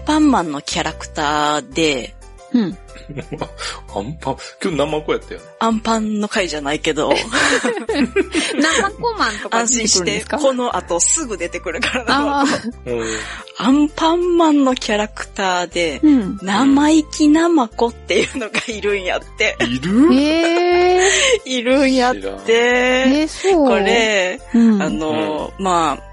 パンマンのキャラクターで、うん。アンパン、今日ナマコやったよね。アンパンの回じゃないけど、生コマンとか安心して、かこの後すぐ出てくるからな。アンパンマンのキャラクターで、うん。生意気なまこっていうのがいるんやって。いる？ええいるんやって。えー、そう。こ、れ、うん。あの、まあ、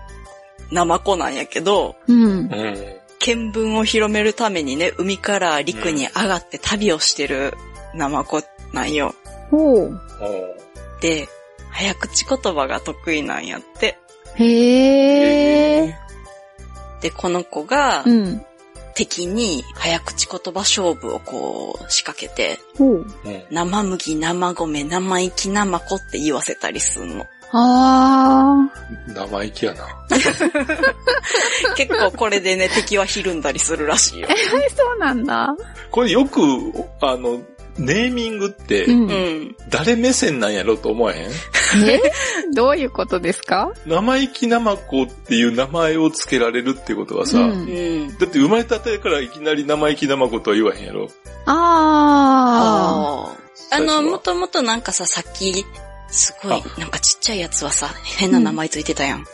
生子なんやけど、うんう。ん。見聞を広めるためにね、海から陸に上がって旅をしてる生子なんよ。ほう。で、早口言葉が得意なんやって。へえ。で、この子がうん。敵に早口言葉勝負をこう仕掛けて、生麦、生米、生意気生子って言わせたりすんの。あ生意気やな。結構これでね、敵はひるんだりするらしいよ。あ。え、そうなんだ。これよく、あの、ネーミングって。誰目線なんやろと思わへん？え？どういうことですか？生意気なまこっていう名前を付けられるってことはさ、うんうん。だって生まれたてからいきなり生意気なまことは言わへんやろ。あああ。あの、もともとなんかさ、さっき、すごいあ、なんかちっちゃいやつはさ、変な名前ついてたやん。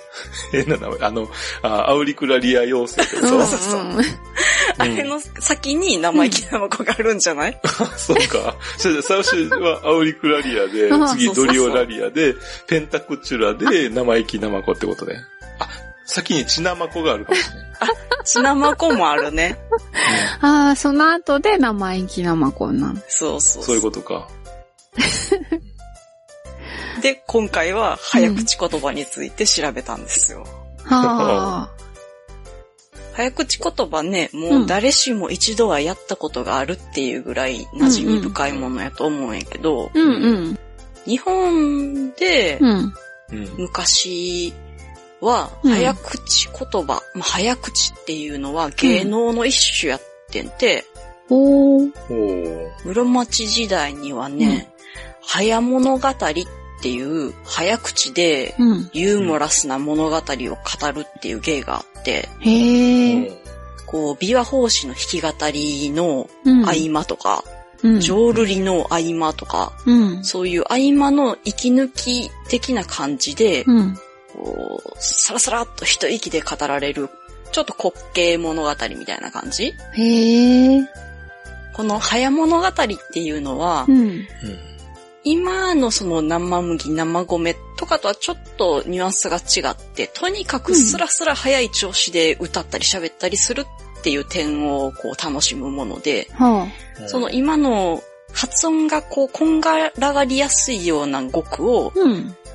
変な名前。あの、あアウリクラリア妖精ってあ。こうんとそううん あれの先に生意気な子があるんじゃない、そうか。最初はアウリクラリアで うん、次ドリオラリアで、ペンタクチュラで生意気なまこってことね。あ、先にチナマコがあるかもしれない。血生子もあるね。ああ、その後で生意気なまこなの。そうそうそういうことか。で、今回は早口言葉について調べたんですよ。は あ。早口言葉ね、もう誰しも一度はやったことがあるっていうぐらい馴染み深いものやと思うんやけど、うんうん。日本でうん。うん。昔はうん早口言葉、まあ、早口っていうのは芸能の一種やってんて、おー。おー室町時代にはね、早物語っていう早口でうん。ユーモラスな物語を語るっていう芸があって、へえ。こう、琵琶法師の弾き語りのうん。合間とか、うん。浄瑠璃の合間とか、うん。そういう合間の息抜き的な感じで、うん。こう、さらさらっと一息で語られる、ちょっと滑稽物語みたいな感じへえ。この早物語っていうのは、うん。今のその生麦、生米とかとはちょっとニュアンスが違って、とにかくスラスラ早い調子で歌ったり喋ったりするっていう点をこう楽しむもので、はうんその今の発音がこうこんがらがりやすいような語句を。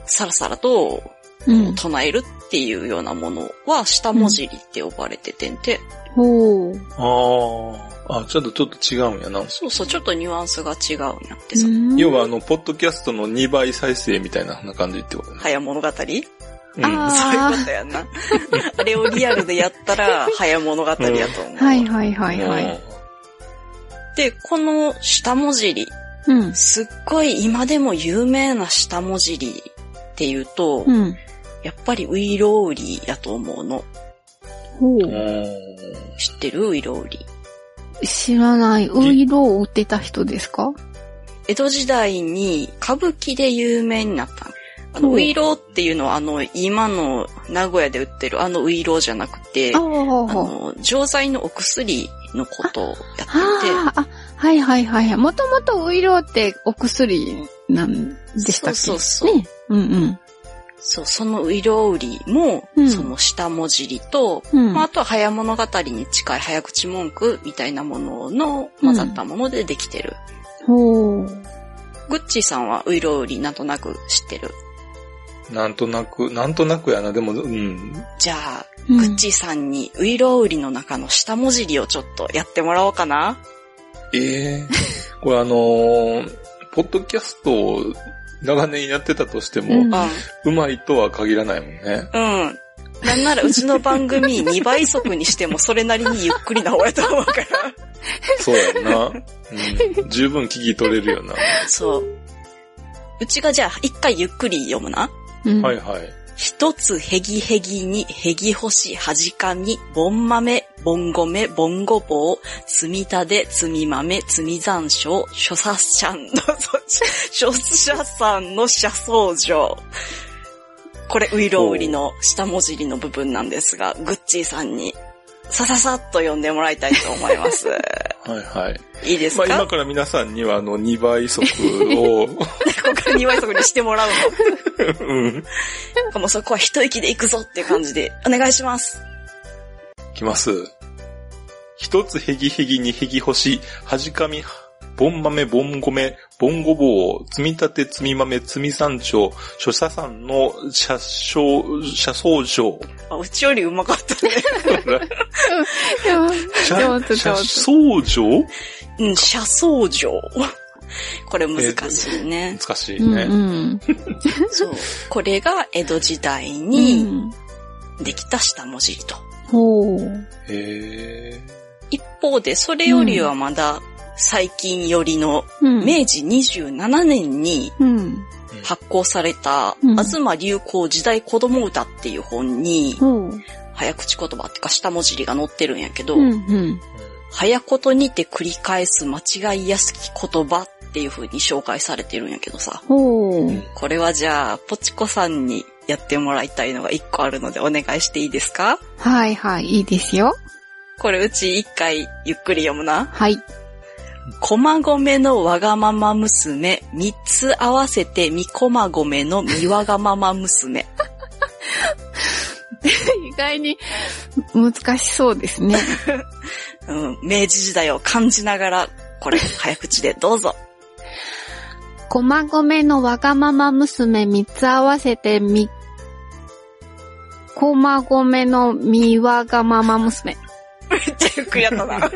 さらさらとうん。唱えるっていうようなものは下文字りって呼ばれててんて、ほう。ああ。あ、ちょっとちょっと違うんやな。そうそう、ちょっとニュアンスが違うんやってさ。要はあの、ポッドキャストの2倍再生みたいなな感じってことね。早物語？そううんあいうことやんな。あれをリアルでやったら早物語やと思う。はいはいはいはい。で、この下文字り、うん。すっごい今でも有名な下文字りっていうと、うん。やっぱりウイロウリやと思うの。ほううん。。知ってる？ウイロウリ。知らない。ウイロを売ってた人ですか？江戸時代に歌舞伎で有名になった。あの、ほうウイローっていうのはあの、今の名古屋で売ってるあのウイローじゃなくて、あ。の、錠剤のお薬のことをやってて、ああ、あ、はいはいはいはい。もともとウイロってお薬なんでしたっけ？そうそうそうね。うんうん。そう、そのウイロウリも、うんその下文字りと、うん。まあ、あとは早物語に近い早口文句みたいなものの混ざったものでできてる。ほう。グッチーさんはウイロウリなんとなく知ってる？なんとなく、なんとなくやな。でも、うん。じゃあ、うんグッチーさんにウイロウリの中の下文字りをちょっとやってもらおうかな。ええこれあのーポッドキャストを長年やってたとしても、う。まいとは限らないもんね。うん。なんならうちの番組 2倍速にしてもそれなりにゆっくりな方やと思うから。そうやんな。うん。十分聞き取れるよな。そう。うちがじゃあ一回ゆっくり読むな。うんはいはい。一つへぎへぎにへぎ星はじかみ、ぼん豆、ぼん米、ぼんごぼう、つみたで、つみ豆、つみ残暑、諸殺者の、諸者さんの社相乗。これ、ウイロウリの下文字りの部分なんですが、グッチーさんに、さささっと読んでもらいたいと思います。はいはい。いいですか、まあ今から皆さんにはあの2倍速を、ここから2倍速にしてもらう うん。の。もうそこは一息で行くぞっていう感じで、お願いします。きます。一つへぎへぎにへぎ星、はじかみ、ぼん豆、ぼん米、ぼんごぼう、積み立て、積み豆、積み山頂、諸社さんの車掌、車相乗。あうちよりうまかったね。車車上手相乗うん、車相乗。これ難しいね。難しいうんね。うん。そう。これが江戸時代うにんできた下文字と。ほう。へ一方で、それよりはまだ最近よりのうん。明治27年にうん。発行された、うん東流行時代子供歌っていう本に。早口言葉ってか下文字が載ってるんやけど、うん。うん。早言にて繰り返す間違いやすき言葉っていう風に紹介されてるんやけどさ。これはじゃあ、ポチコさんにやってもらいたいのが一個あるのでお願いしていいですか？はいはい、いいですよ。これうち一回ゆっくり読むな。はい。駒込のわがまま娘、三つ合わせてみ駒込のみわがまま娘。意外に難しそうですね。うん、明治時代を感じながら、これ早口でどうぞ。駒込のわがまま娘三つ合わせてみ、駒込のみわがまま娘。めっちゃゆっくりやったな。ちょ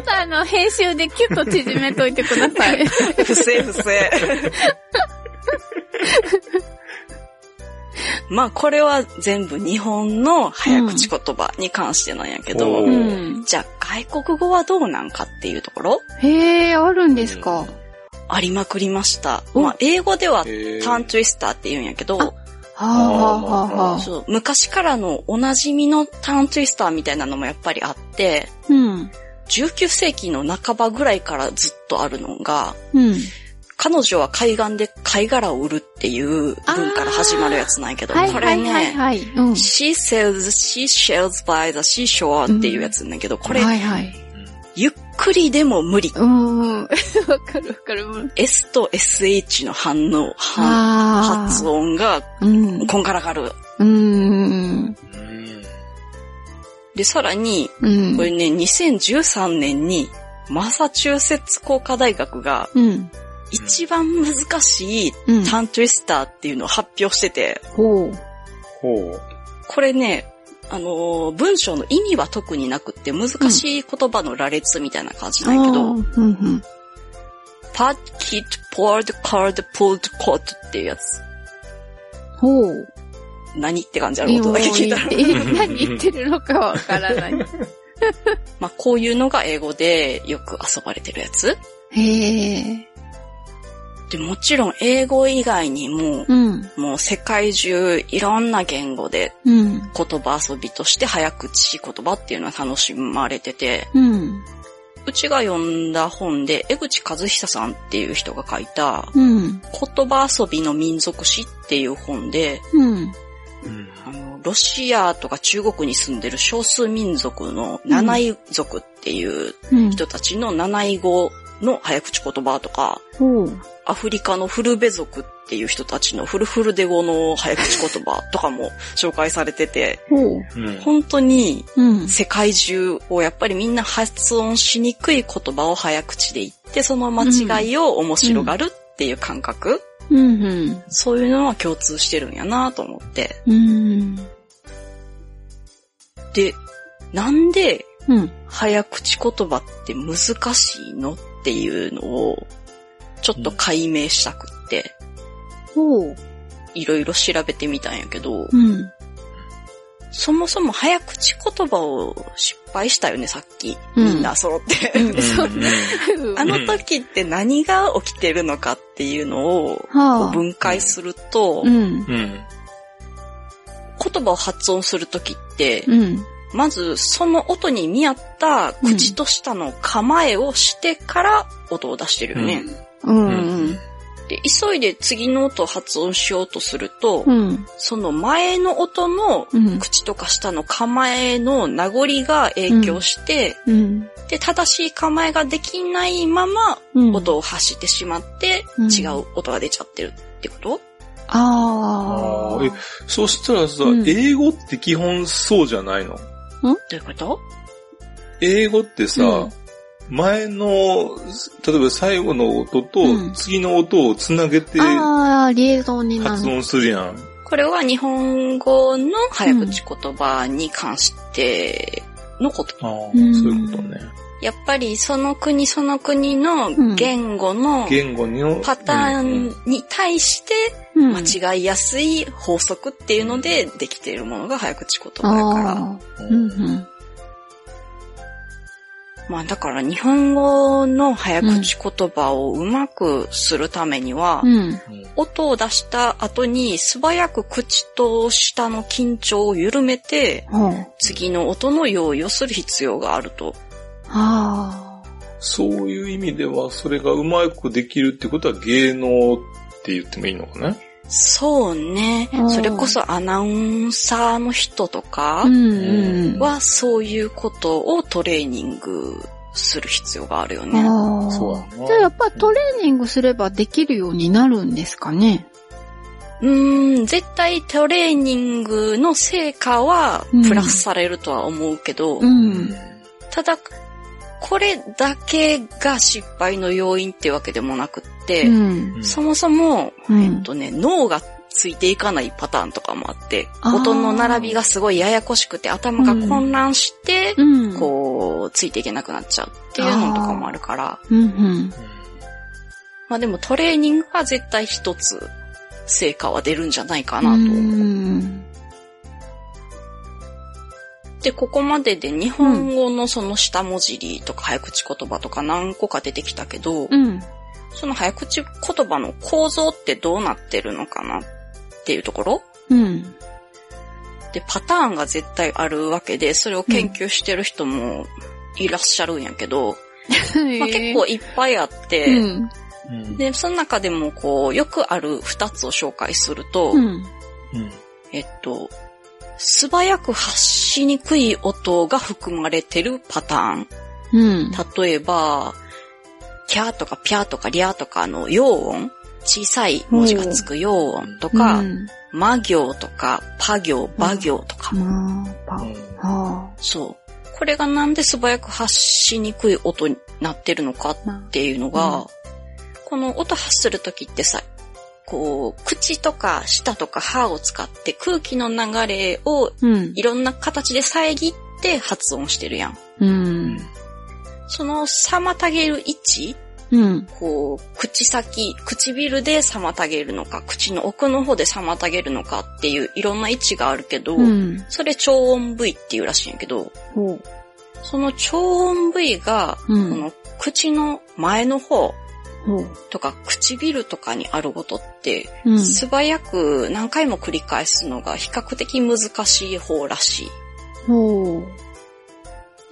っとあの、編集でキュッと縮めといてください。不正不正。まあこれは全部日本の早口言葉に関してなんやけど、うんうん。じゃあ外国語はどうなんかっていうところ？へえ、あるんですか？ありまくりました。おまあ英語ではターントゥイスターって言うんやけど、そう昔からのおなじみのターントゥイスターみたいなのもやっぱりあって、うん。19世紀の半ばぐらいからずっとあるのが、うん。彼女は海岸で貝殻を売るっていう文から始まるやつなんやけど、はいこれね。She sells seashells by the seashore っていうやつなんだけど、これ、はいはい。ゆっくりでも無理。うーん。わかるわかる。S と SH の反応、反。発音がうん。こんがらがる。うーん。うんで、さらに、うん。これね、2013年に、マサチューセッツ工科大学がうん。一番難しいうん。タントゥイスターっていうのを発表してて、ほう。ほう。これね、あのー文章の意味は特になくって難しい言葉の羅列みたいな感じなんやけど。パッキット、ポード、カード、ポード、コートっていうやつ。ほう。何って感じあることだけ聞いたら。何言ってるのかわからない。まあ、こういうのが英語でよく遊ばれてるやつ。へえ。で、もちろん英語以外にも、うん。もう世界中いろんな言語でうん。言葉遊びとして早口言葉っていうのは楽しまれてて、うん。うちが読んだ本で江口和久さんっていう人が書いたうん。言葉遊びの民族史っていう本で、あの、ロシアとか中国に住んでる少数民族の七井族っていううん。人たちの七井語の早口言葉とか。アフリカのフルベ族っていう人たちのフルフルデ語の早口言葉とかも紹介されてて、本当にうん。世界中をやっぱりみんな発音しにくい言葉を早口で言って、その間違いを面白がるっていう感覚、うん。うん。そういうのは共通してるんやなと思って。うん。で、なんでうん。早口言葉って難しいのっていうのをちょっと解明したくって、ほう。いろいろ調べてみたんやけど、うん。そもそも早口言葉を失敗したよね、さっき。うんみんな揃って。あの時って何が起きてるのかっていうのをはあ。分解すると、うん。うん。言葉を発音する時って、うん。まずその音に見合った口と舌の構えをしてから音を出してるよね。うん。で、急いで次の音を発音しようとすると、うん。その前の音のうん。口とか舌の構えの名残が影響して、うん。で、正しい構えができないままうん。音を発してしまって、うん違う音が出ちゃってるってこと？ああ。えそしたらさ、うん英語って基本そうじゃないの？どういうこと？英語ってさ、うん前の、例えば最後の音とうん次の音をつなげてああ、リエゾンになる。発音するやん。これは日本語の早口言葉に関してのこと。ああ、うんそういうことね。やっぱりその国その国の言語の言語のパターンに対してうん間違いやすい法則っていうのでできているものが早口言葉だから。うん。まあだから日本語の早口言葉をうまくするためには、うん。音を出した後に素早く口と舌の緊張を緩めて、ほう。次の音の用意をする必要があると。あそういう意味では、それがうまくできるってことは芸能って言ってもいいのかな？そうねう。んそれこそアナウンサーの人とか。はそういうことをトレーニングする必要があるよね。そうじゃあやっぱりトレーニングすればできるようになるんですかね？うーん、絶対トレーニングの成果はプラスされるとは思うけど、うん。ただ、これだけが失敗の要因ってわけでもなくって、うん。そもそも、うんえっとね、脳がついていかないパターンとかもあって、音の並びがすごいややこしくて頭が混乱して、うん。こう、ついていけなくなっちゃうっていうのとかもあるから、うんうん。まあでもトレーニングは絶対一つ成果は出るんじゃないかなとう思う。ん。で、ここまでで日本語のその下文字りとか早口言葉とか何個か出てきたけど、うん。その早口言葉の構造ってどうなってるのかなっていうところ？うん。で、パターンが絶対あるわけで、それを研究してる人もいらっしゃるんやけど、まあ、結構いっぱいあって、うん。うん。で、その中でもこう、よくある二つを紹介すると、うん。うん。えっと、素早く発しにくい音が含まれてるパターン。うん。例えば、キャーとかピャーとかリャーとかの陽音、小さい文字がつく陽音とか、うん。魔行とかパ行、馬行とか、まあ、パうんはそう。これがなんで素早く発しにくい音になってるのかっていうのが、うんこの音発するときってさ、こう、口とか舌とか歯を使って空気の流れをうん。いろんな形で遮って発音してるやん。うん。その妨げる位置うん。こう、口先、唇で妨げるのか、口の奥の方で妨げるのかっていういろんな位置があるけど、うん。それ超音部位っていうらしいんやけど、ほその超音部位が、うんこの口の前の方。とか唇とかにある音って、うん。素早く何回も繰り返すのが比較的難しい方らしい。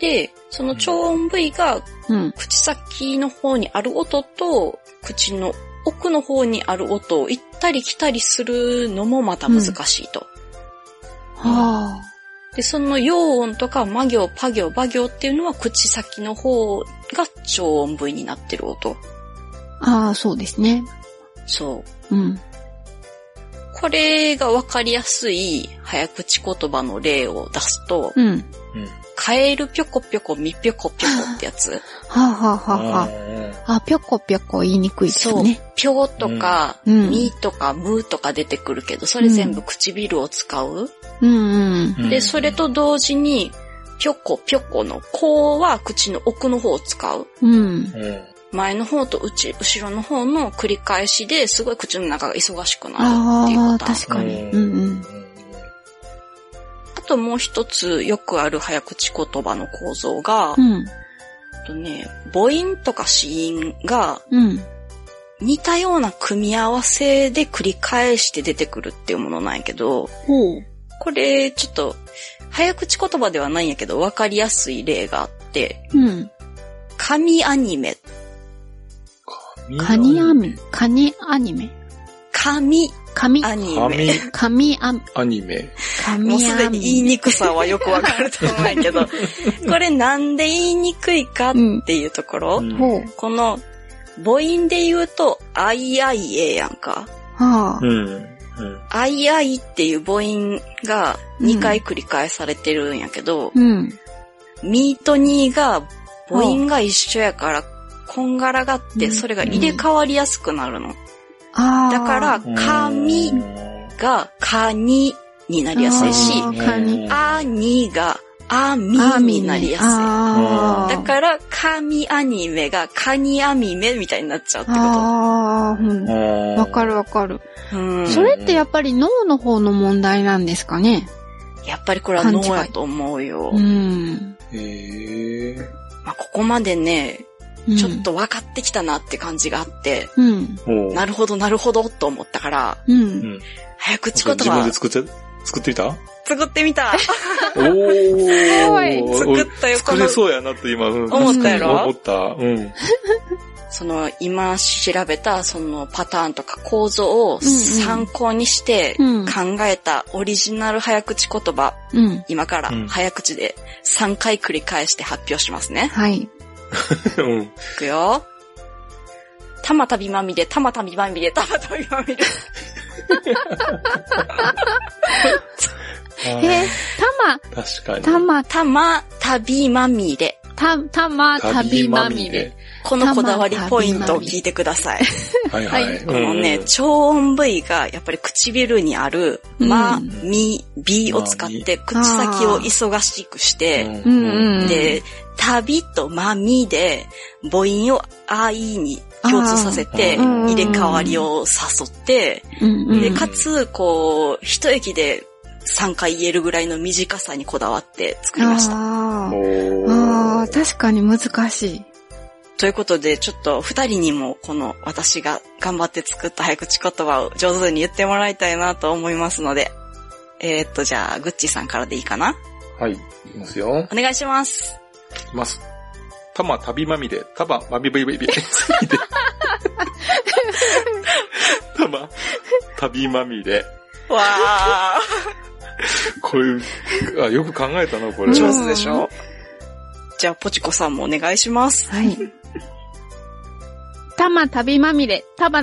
で、その超音部位がうん。口先の方にある音と、口の奥の方にある音を行ったり来たりするのもまた難しいと。はで、その陽音とか魔行、パ行、馬行っていうのは口先の方が超音部位になってる音。あ。ああ、そうですね。そう。うん。これがわかりやすい早口言葉の例を出すと、うん。うん。カエルぴょこぴょこみぴょこぴょこってやつ。はあ、はあはあはあ、あ、ぴょこぴょこ言いにくいですそうね。。ぴょとか、うんみとかむとか出てくるけど、それ全部唇を使う。うんうん。うんで、それと同時に、ぴょこぴょこのこうは口の奥の方を使う。うん。うん。前の方と内、後ろの方の繰り返しですごい口の中が忙しくなるっていうああ、パターン。確かに。うんうん。あともう一つよくある早口言葉の構造が、うん。とね、母音とか子音がうん。似たような組み合わせで繰り返して出てくるっていうものなんやけど、ほう。これちょっと早口言葉ではないんやけど分かりやすい例があって、うん。神アニメ、カニアミ、カニアニメ。神神、アニ紙メ。神アミ、アニメ。神もうすでアに言いミ。にくさはよくわかると思うけど、これなんで言いにくいかっていうところ、うん。この母音で言うと、あいあいえやんか。はあう。ん。うん。あいあいっていう母音が2回繰り返されてるんやけど、うん。ミーとニーが母音が一緒やから、こんがらがって、それが入れ替わりやすくなるの。ああ。だから、神がカニになりやすいし、あーカニアニがアミになりやすい。ああ。だから、神アニメがカニアニメみたいになっちゃうってこああ、うん。わわかるわかる。と。うん。それってやっぱり脳の方の問題なんですかね？やっぱりこれは脳やと思うよう。ん。へえ。まあ、ここまでね、うんちょっ。と分かってきたなって感じがあって、うん。なるほどなるほどと思ったから、う。うんん。早口言葉自分で作っちゃ、作ってみた？作ってみた。おー。ごい作ったよ、作れ、そうやなって今、うん思ったやろ？思った。うん。その、今調べたそのパターンとか構造を参考にしてうん考えたオリジナル早口言葉、うん。今からうん早口で3回繰り返して発表しますね。はい。うん。いくよ。たまたびまみれ、たまたびまみれ、たまたびまみれ。えー、た確かに。ま、たま、たまたびまみれ。た、たま、旅まみれ。。このこだわりポイントを聞いてください。はいはい。はいこのね、うん超音部位がやっぱり唇にある、うんま、み、びを使って口先を忙しくして。で、旅とまみで母音をあいに共通させて入れ替わりを誘って、で、かつ、こう、一駅で3回言えるぐらいの短さにこだわって作りました。ああー、確かに難しい。ということで、ちょっと二人にもこの私が頑張って作った早口言葉を上手に言ってもらいたいなと思いますので、えー、っと、じゃあ、グッチーさんからでいいかな？はい。いきますよ。お願いします。いきます。たま旅まみれ、たままみびびび。次で。たま旅まみれ。わこういう、あ、よく考えたな、これ。上手でしょ？じゃあ、ポチコさんもお願いします。はい。たま旅まみれ、たま、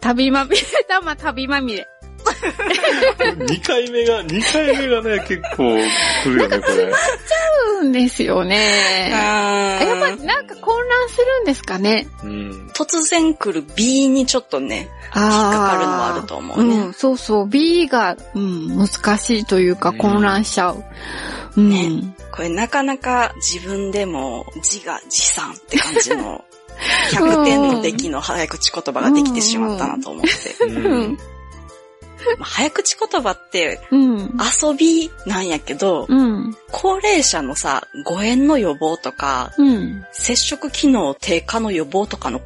旅まみれ、たま旅まみれ。2回目が、2回目がね、結構来るよね、これ。うんですよね。あやっぱりなんか混乱するんですかね。うん。突然来る B にちょっとね、あ引っかかるのはあると思うねうん、そうそう。B が、うん、難しいというかうん混乱しちゃう。うん。ねこれなかなか自分でも自画自賛って感じの 100点の出来の早口言葉ができてしまったなと思って。うん。まあ 早口言葉ってうん。遊びなんやけど、うん。高齢者のさ、誤嚥の予防とか、うん。接触機能低下の予防とかの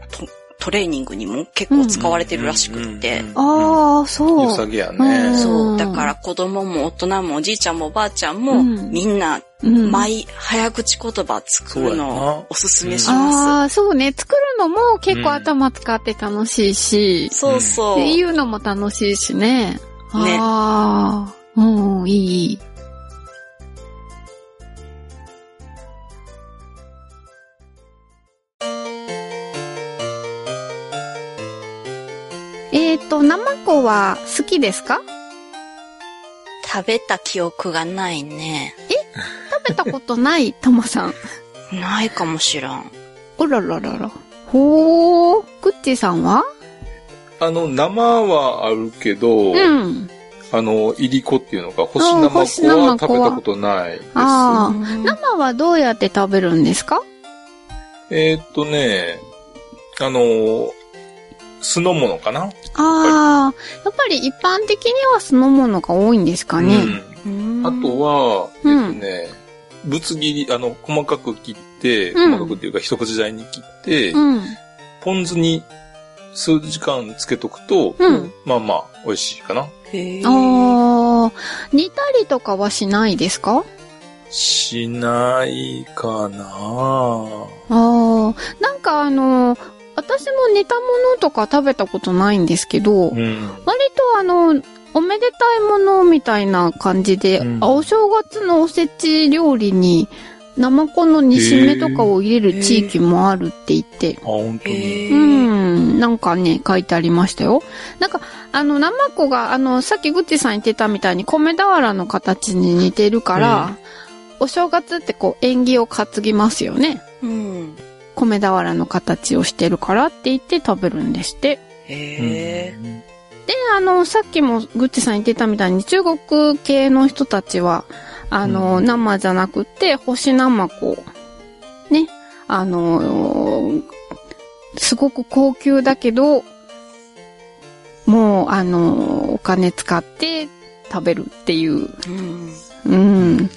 トトレーニングにも結構使われてるらしくって。ああ、そう。良さげやうねん。そう。だから子供も大人もおじいちゃんもおばあちゃんも、うんみんな、うん、毎早口言葉作るのをおすすめします。ああ、そうね。作るのも結構頭使って楽しいし、そうそう。っていうのも楽しいしね。ねああ、うん、いいえっ、ー、と、生子は好きですか？食べた記憶がないね。食べたことない、たまさん。ないかもしらん。おらららら。ほー、グッチーさんは？あの、生はあるけど、うん。あの、いりこっていうのか、干し生干し子は食べたことないです。ああ、うん生はどうやって食べるんですか？えーっとね、あの、酢の物かな？ああ、やっぱり一般的には酢の物が多いんですかね。うん。あとは、えうんっとね、ぶつ切り、あの、細かく切って、うん細かくっていうか一口大に切って、うん。ポン酢に数時間つけとくと、うん。まあまあ、美味しいかな。へあ、煮たりとかはしないですか？しないかなああ、なんかあの、私も煮たものとか食べたことないんですけど、うん。割とあの、おめでたいものみたいな感じで、うんあお正月のおせち料理に、生子の煮しめとかを入れる地域もあるって言ってあ、、本当へに。ーうん、なんかね、書いてありましたよ。なんか、あの、生子が、あの、さっきぐっちさん言ってたみたいに米俵の形に似てるから、お正月ってこう、縁起を担ぎますよね。うん。米俵の形をしてるからって言って食べるんですって。へーで、あの、さっきもぐっちさん言ってたみたいに中国系の人たちは、あの、うん生じゃなくて、干し生子。ね。あの、すごく高級だけど、もう、あの、お金使って食べるっていう。うん。うん。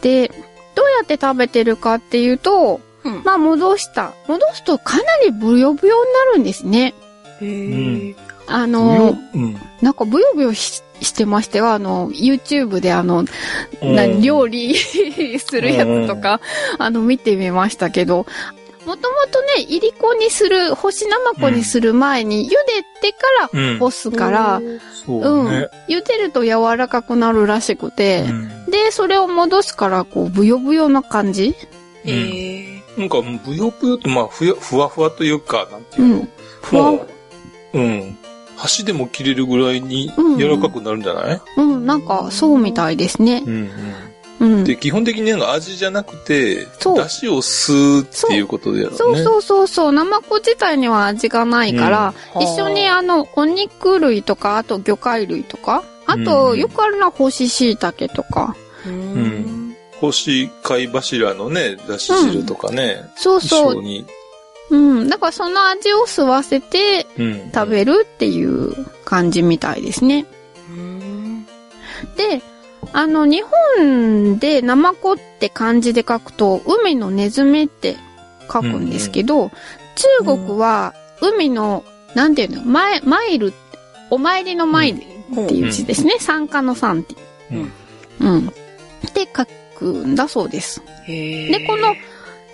で、どうやっって食べてるかっていうと、うん。まあ戻した。戻すとかなりブヨブヨになるんですね。へー。あの、うん。なんかブヨブヨししてましては、あの、YouTube であの、なうん。料理 するやつとか、あの、見てみましたけど、もともとね、いりこにする、干し生子にする前に、茹でてからうん。干すから、そうね。茹でると柔らかくなるらしくて、うん。で、それを戻すから、こう、ブヨブヨな感じ。へーなんか、ブヨブヨって、まあ、ふや、ふわふわというか、なんていうの？うん。ふわもう、うん。箸でも切れるぐらいにうん柔らかくなるんじゃない？うん、なんか、そうみたいですね。うんうん。で、基本的に味じゃなくて、そう出汁を吸うっていうことでやろうね。そうそうそうそう、生子自体には味がないから、うん一緒にあの、お肉類とか、あと魚介類とか、あと、うんよくあるのは干し椎茸とか。うんん。干し貝柱のね、だし汁とかね、一そうそう。うん。だからその味を吸わせてうん。食べるっていう感じみたいですね。うんで、あの、日本でナマコって漢字で書くと、海のネズミって書くんですけど、中国は海の、なんていうの、ママイル、お参りの参りっていう字ですね。参加の参って。うんうん。って書くんだそうです。で、この、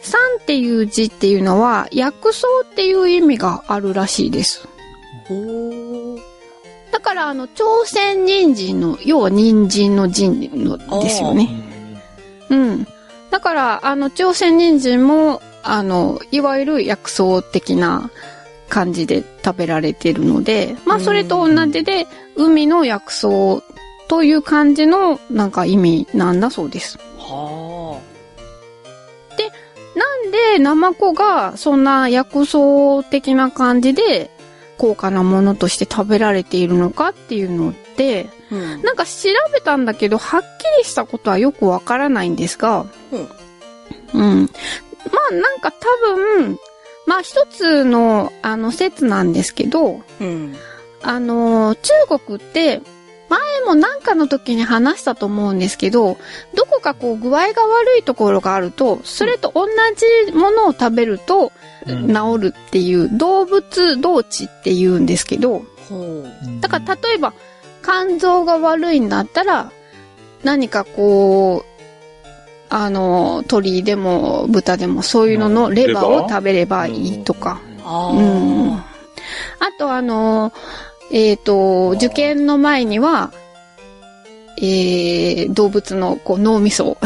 参っていう字っていうのは、薬草っていう意味があるらしいです。だから、あの、朝鮮人参の、要は人参の人のですよね。うん。だから、あの、朝鮮人参も、あの、いわゆる薬草的な感じで食べられてるので、まあ、それと同じで、海の薬草という感じの、なんか意味なんだそうです。はなんで、ナマコが、そんな薬草的な感じで、高価なものとして食べられているのかっていうのって、あ。うん。なんか調べたんだけど、はっきりしたことはよくわからないんですが、うん。まあなんか多分、まあ一つの、あの説なんですけど、うん。あの、中国って、前もなんかの時に話したと思うんですけど、どこかこう具合が悪いところがあると、それと同じものを食べるとうん。治るっていう動物同治って言うんですけど、ほう。だから例えば肝臓が悪いんだったら何かこうあの鳥でも豚でもそういうののレバーを食べればいいとか、あうん。あ。あとあのえっ、と受験の前にはえー、動物のこう脳みそを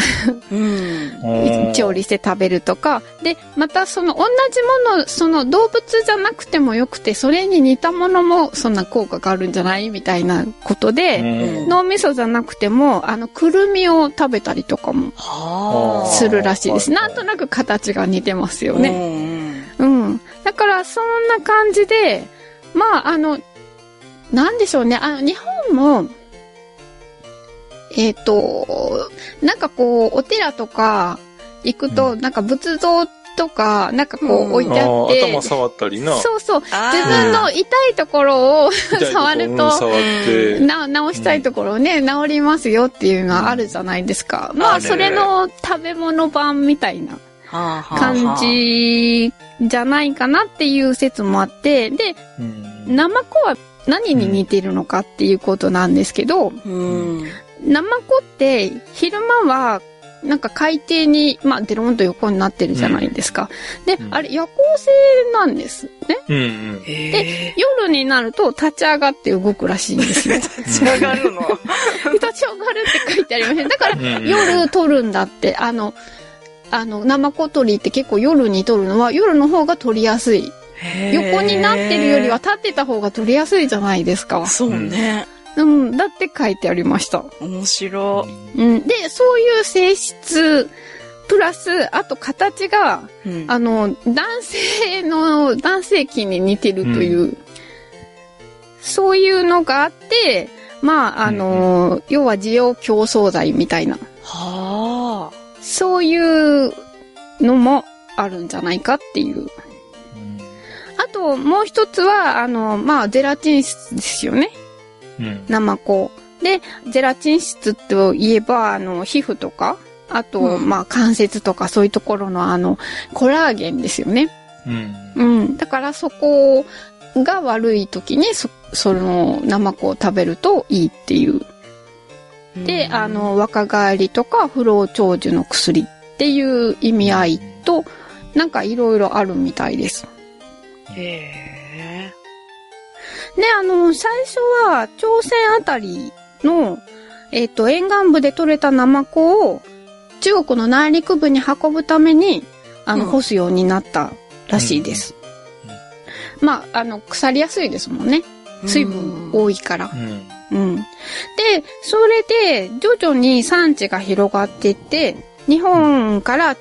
うん。調理して食べるとか、で、またその同じもの、その動物じゃなくてもよくて、それに似たものもそんな効果があるんじゃない？みたいなことで、うん脳みそじゃなくても、あの、くるみを食べたりとかもはあ。するらしいです。なんとなく形が似てますよね。ね。うん。だから、そんな感じで、まあ、あの、なんでしょうね。あの、日本も、えっ、と、なんかこう、お寺とか行くと、なんか仏像とか、なんかこうん。う置いてああって、ー頭触ったりな。そうそう、自分の痛いところを 触るとうん触って。な、直したいところをね、治りますよっていうのはあるじゃないですか。まあ、それの食べ物版みたいな感じじゃないかなっていう説もあって、で、うん。ナマコは何に似てるのかっていうことなんですけど、うん。ナマコって昼間はなんか海底に、まあ、デロンと横になってるじゃないですか。で、うんあれ夜行性なんですね。うんうん。へえ。夜になると立ち上がって動くらしいんですよ。立ち上がるの？立ち上がるって書いてありません。だからうん夜撮るんだって、あの、あの、ナマコ撮りって結構夜に撮るのは夜の方が撮りやすい。横になってるよりは立ってた方が撮りやすいじゃないですか。そうね。うん、だって書いてありました。面白うん。で、そういう性質、プラス、あと形が、い。うんあの、男性の、男性器に似てるという、そういうのがあって、まあ、あの、要は需要競争剤みたいな、はあ。そういうのもあるんじゃないかっていう。あと、もう一つは、あの、まあ、ゼラチン質ですよね。うん。ナマコ。で、ゼラチン質といえば、あの、皮膚とかあと、うんまあ関節とかそういうところのあの、コラーゲンですよね。うん。うん。だからそこが悪い時に、そ、その、ナマコを食べるといいっていう。で、あ、の、若返りとか不老長寿の薬っていう意味合いと、なんかいろいろあるみたいです。へで、あの、最初は、朝鮮あたりの、えっ、と、沿岸部で採れたナマコを、中国の内陸部に運ぶために、あの、うん干すようになったらしいです。まあ、あの、腐りやすいですもんね。え。水分多いからう。ん。うん。で、それで、徐々に産地が広がっていって、日本から、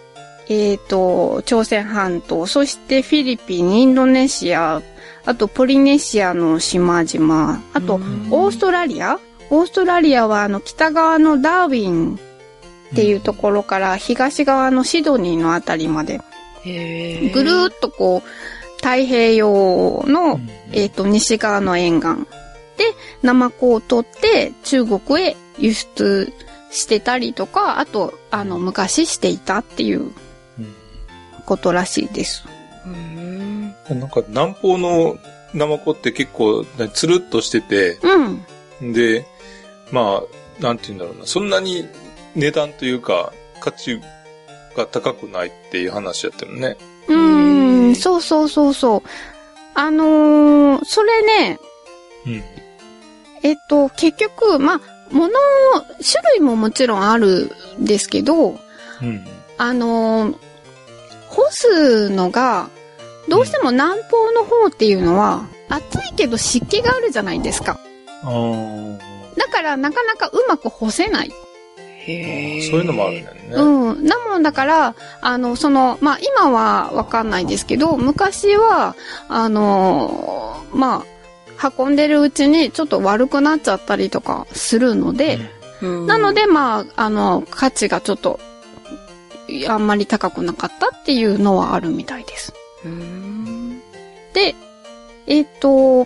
えっ、と、朝鮮半島、そしてフィリピン、インドネシア、あとポリネシアの島々、あと、オーストラリア？オーストラリアは、あの、北側のダーウィンっていうところから、東側のシドニーのあたりまで。ぐるーっとこう、太平洋の、えっ、と、西側の沿岸で、ナマコを取って中国へ輸出してたりとか、あと、あの、昔していたっていうことらしいです。うん。なんか南方のナマコって結構つるっとしてて、うん。で、まあ、なんて言うんだろうな、そんなに値段というか価値が高くないっていう話やったよね。ううんん、そうそうそうそう。あのーそれね、うん。えっと、結局、まあ、物、種類ももちろんあるんですけど、うん。あのー干すのが、どうしても南方の方っていうのは、暑いけど湿気があるじゃないですか。ああ。だからなかなかうまく干せない。へえ。そういうのもあるんだよね。うん。なもんだから、あの、その、まあ、今はわかんないですけど、昔は、あのーまあ、運んでるうちにちょっと悪くなっちゃったりとかするので、うんなので、まあ、あの、価値がちょっと、あんまり高くなかったっていうのはあるみたいです。うん。で、えっ、と、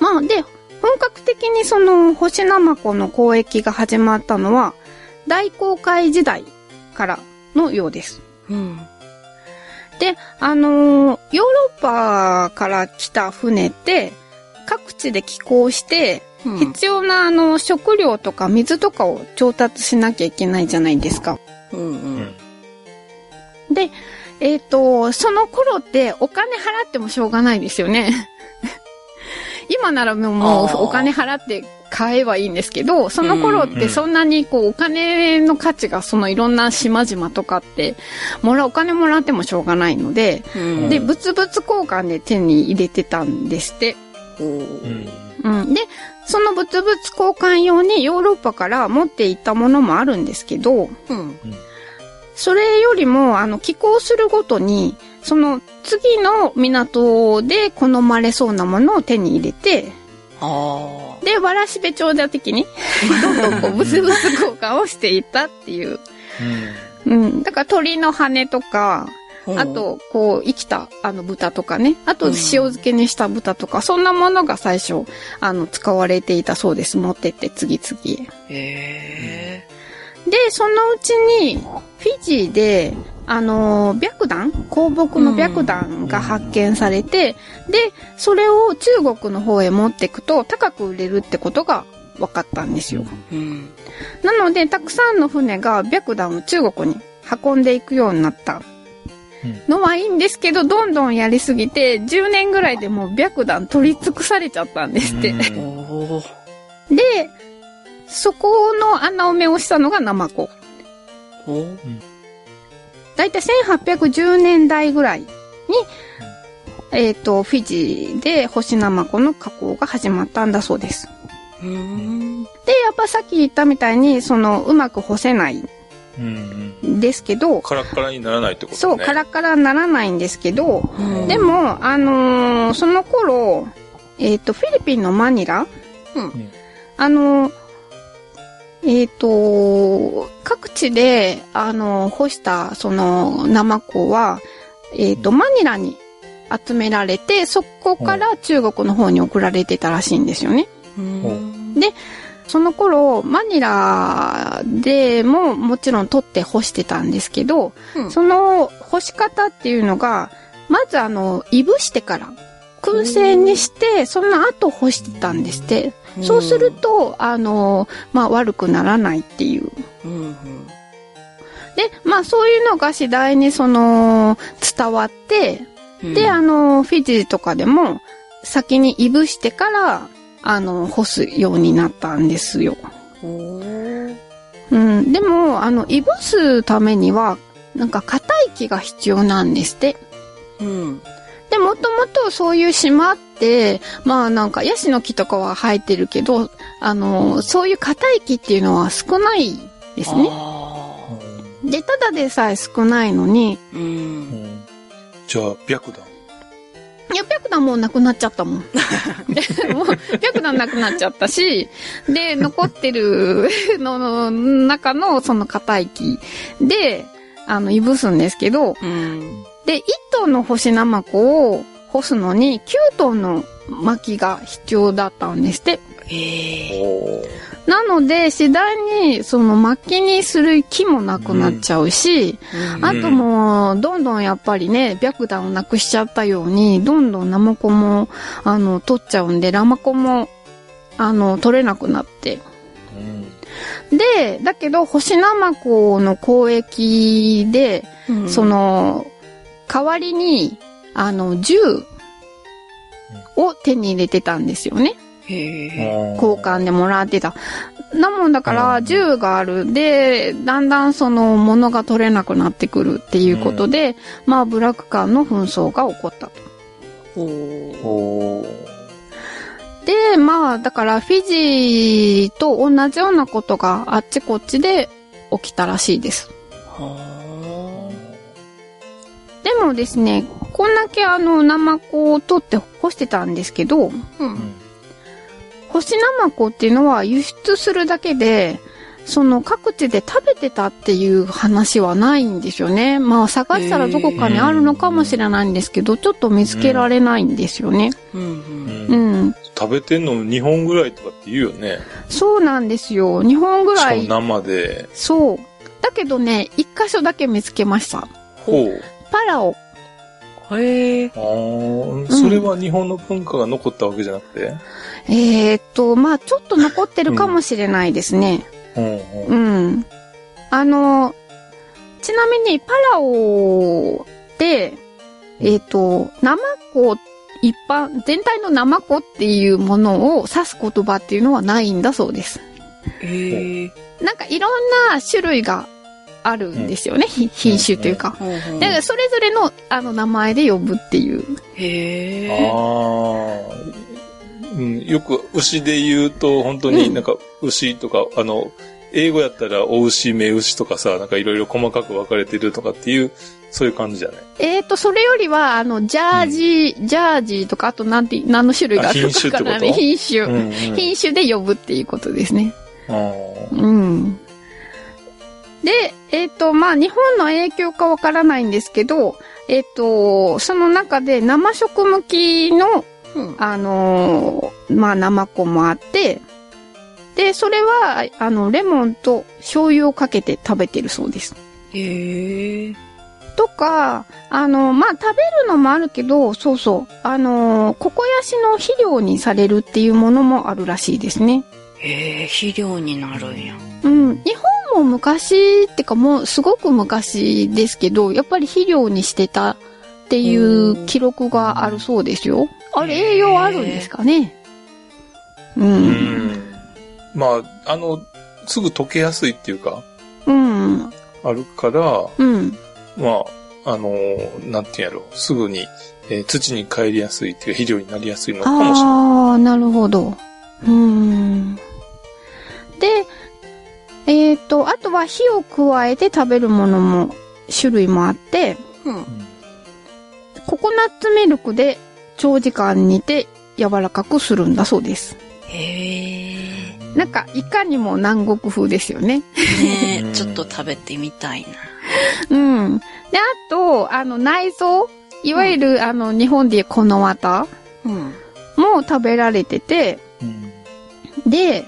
まあ、で、本格的にその、干しナマコの交易が始まったのは、大航海時代からのようです。うん。で、あのーヨーロッパから来た船って、各地で寄港して、必要なあの、食料とか水とかを調達しなきゃいけないじゃないですか。うんうん。で、えっ、と、その頃ってお金払ってもしょうがないですよね。今ならもうお金払って買えばいいんですけど、その頃ってそんなにこうお金の価値がそのいろんな島々とかって、もら、お金もらってもしょうがないので、うんで、物々交換で手に入れてたんですって。うん。で、その物々交換用にヨーロッパから持っていったものもあるんですけど、うん。それよりも、あの、寄港するごとに、その次の港で好まれそうなものを手に入れて、あで、わらしべ長者的に、どんどんこう、物々交換をしていったっていう。うん。だから鳥の羽とか、あ。あ、と、こう、生きた、あの、豚とかね。あと、うん塩漬けにした豚とか、そんなものが最初、あの、使われていたそうです。持ってって、次々へ。へで、そのうちに、フィジーで、あの、白檀？香木の白檀が発見されて、で、それを中国の方へ持っていくと、高く売れるってことが分かったんですよ。え。うん。なので、たくさんの船が白檀を中国に運んでいくようになったのはいいんですけど、どんどんやりすぎて、10年ぐらいでもう白檀取り尽くされちゃったんですって。で、そこの穴埋めをしたのがナマコ。だいたい1810年代ぐらいに、えっ、と、フィジーで干しナマコの加工が始まったんだそうです。うん。で、やっぱさっき言ったみたいに、その、うまく干せないうんうん。んですけど、カラッカラにならないってことね。そう、カラッカラにならないんですけど、うんで、も、あのーその頃、えっ、と、フィリピンのマニラ、うんあのーえっ、と、各地で、あのー干した、その、ナマコは、えっ、と、マニラに集められて、そこから中国の方に送られてたらしいんですよね。うん。でその頃、マニラでももちろん取って干してたんですけど、うんその干し方っていうのが、まずあの、いぶしてから、燻製にして、その後干してたんですって。そうすると、あの、まあ、悪くならないっていう。うんうん。で、まあ、そういうのが次第にその、伝わって、うんで、あの、フィジーとかでも、先にいぶしてから、あの、干すようになったんですよ。うん。でも、あの、いぶすためには、なんか硬い木が必要なんですって。うん。で、もともとそういう島って、まあなんかヤシの木とかは生えてるけど、あの、そういう硬い木っていうのは少ないですね。あで、ただでさえ少ないのに、ーう。うんんじゃあ、白檀。いや、白檀もうなくなっちゃったもん。もう、白檀なくなっちゃったし、で、残ってる のの中のその硬い木で、あの、いぶすんですけど、うん。で、1トンの干しナマコを干すのに9トンの薪が必要だったんですって。ええおなので、次第に、その薪にする木もなくなっちゃうし、うんあともう、どんどんやっぱりね、白檀をなくしちゃったように、どんどんナマコも、あの、取っちゃうんで、ラマコも、あの、取れなくなって。うんで、だけど、干しナマコの交易で、うんその、代わりに、あの、銃を手に入れてたんですよね。交換でもらってた。なもんだから、うん銃がある。で、だんだんその、物が取れなくなってくるっていうことで、まあ、ブラック間の紛争が起こったと。おーおーで、まあ、だから、フィジーと同じようなことがあっちこっちで起きたらしいです。はでもですね、こんだけあの、ナマコを取って干してたんですけど、ーうん。干しナマコっていうのは輸出するだけで、その各地で食べてたっていう話はないんですよね。まあ探したらどこかにあるのかもしれないんですけど、ちょっと見つけられないんですよね。うんう。うんうんん。食べてんの2本ぐらいとかって言うよね。そうなんですよ。日本ぐらもい。生で。そう。だけどね、一箇所だけ見つけました。ほう。パラオ。へえ。あーそれは日本の文化が残ったわけじゃなくて？えー、っと、まあちょっと残ってるかもしれないですね。うんうんうん。あの、ちなみにパラオで、えっ、と、ナマコ一般、全体のナマコっていうものを指す言葉っていうのはないんだそうです。へえ。なんかいろんな種類があるんですよね。ひ品種というか。ほうほうだからそれぞれのあの名前で呼ぶっていう。へあえ。あ、うん、よく牛で言うと、本当になんか牛とか、あの、英語やったら、お牛、目牛とかさ、なんかいろいろ細かく分かれてるとかっていう、そういう感じじゃない？えっ、と、それよりは、あの、ジャージー、ジャージーとか、あとなんて、何の種類があるのかな品種。うんうん。品種で呼ぶっていうことですね。うん。で、えっ、と、まあ、日本の影響かわからないんですけど、えっ、と、その中で生食向きの、うん。あのーまあ、生子もあって、で、それは、あの、レモンと醤油をかけて食べてるそうです。へえ。とか、あの、まあ、食べるのもあるけど、そうそう、あの、ココヤシの肥料にされるっていうものもあるらしいですね。へえ、肥料になるんや。うん。日本も昔ってかもうすごく昔ですけど、やっぱり肥料にしてたっていう記録があるそうですよ。あれ栄養あるんですかねう。うんん。まあ、あの、すぐ溶けやすいっていうか、うん。あるから、うん。まあ、あのーなんていうんやろ、すぐに、えー土に帰りやすいっていうか肥料になりやすいのかもしれない。ああ、なるほど。うん。で、えっ、と、あとは火を加えて食べるものも種類もあって、うん。ココナッツミルクで長時間煮て柔らかくするんだそうです。へえ。なんか、いかにも南国風ですよね。ねちょっと食べてみたいな。うん。で、あと、あの、内臓いわゆる、あの、日本でいうこの綿うん。も食べられてて、うんで、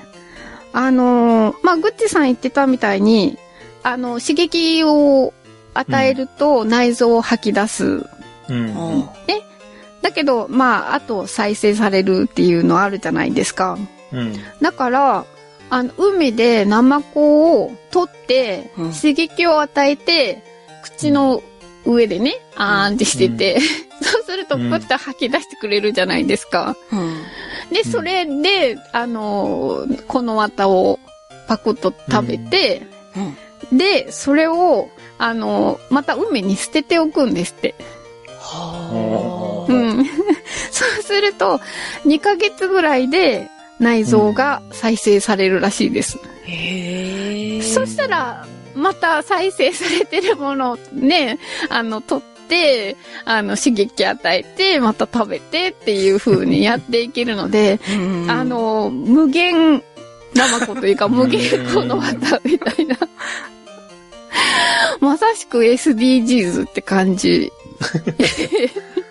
あのーまあ、グッチさん言ってたみたいに、あの、刺激を与えると内臓を吐き出す。うん。うんだけど、まあ、あと再生されるっていうのあるじゃないですか。うん。だから、あの、海でナマコを取って、うん刺激を与えて、口の上でね、あーんってしてて、そうすると、プッと吐き出してくれるじゃないですか。うん。で、それで、あのーこの綿をパクッと食べて、うん。で、それを、あのーまた海に捨てておくんですって。はあ。うん。そうすると、2ヶ月ぐらいで内臓が再生されるらしいです。へえ。そしたら、また再生されてるものをね、あの、取って、あの、刺激与えて、また食べてっていう風にやっていけるので、うん、あ、の、無限ナマコというか、無限この綿みたいな。まさしく SDGs って感じ。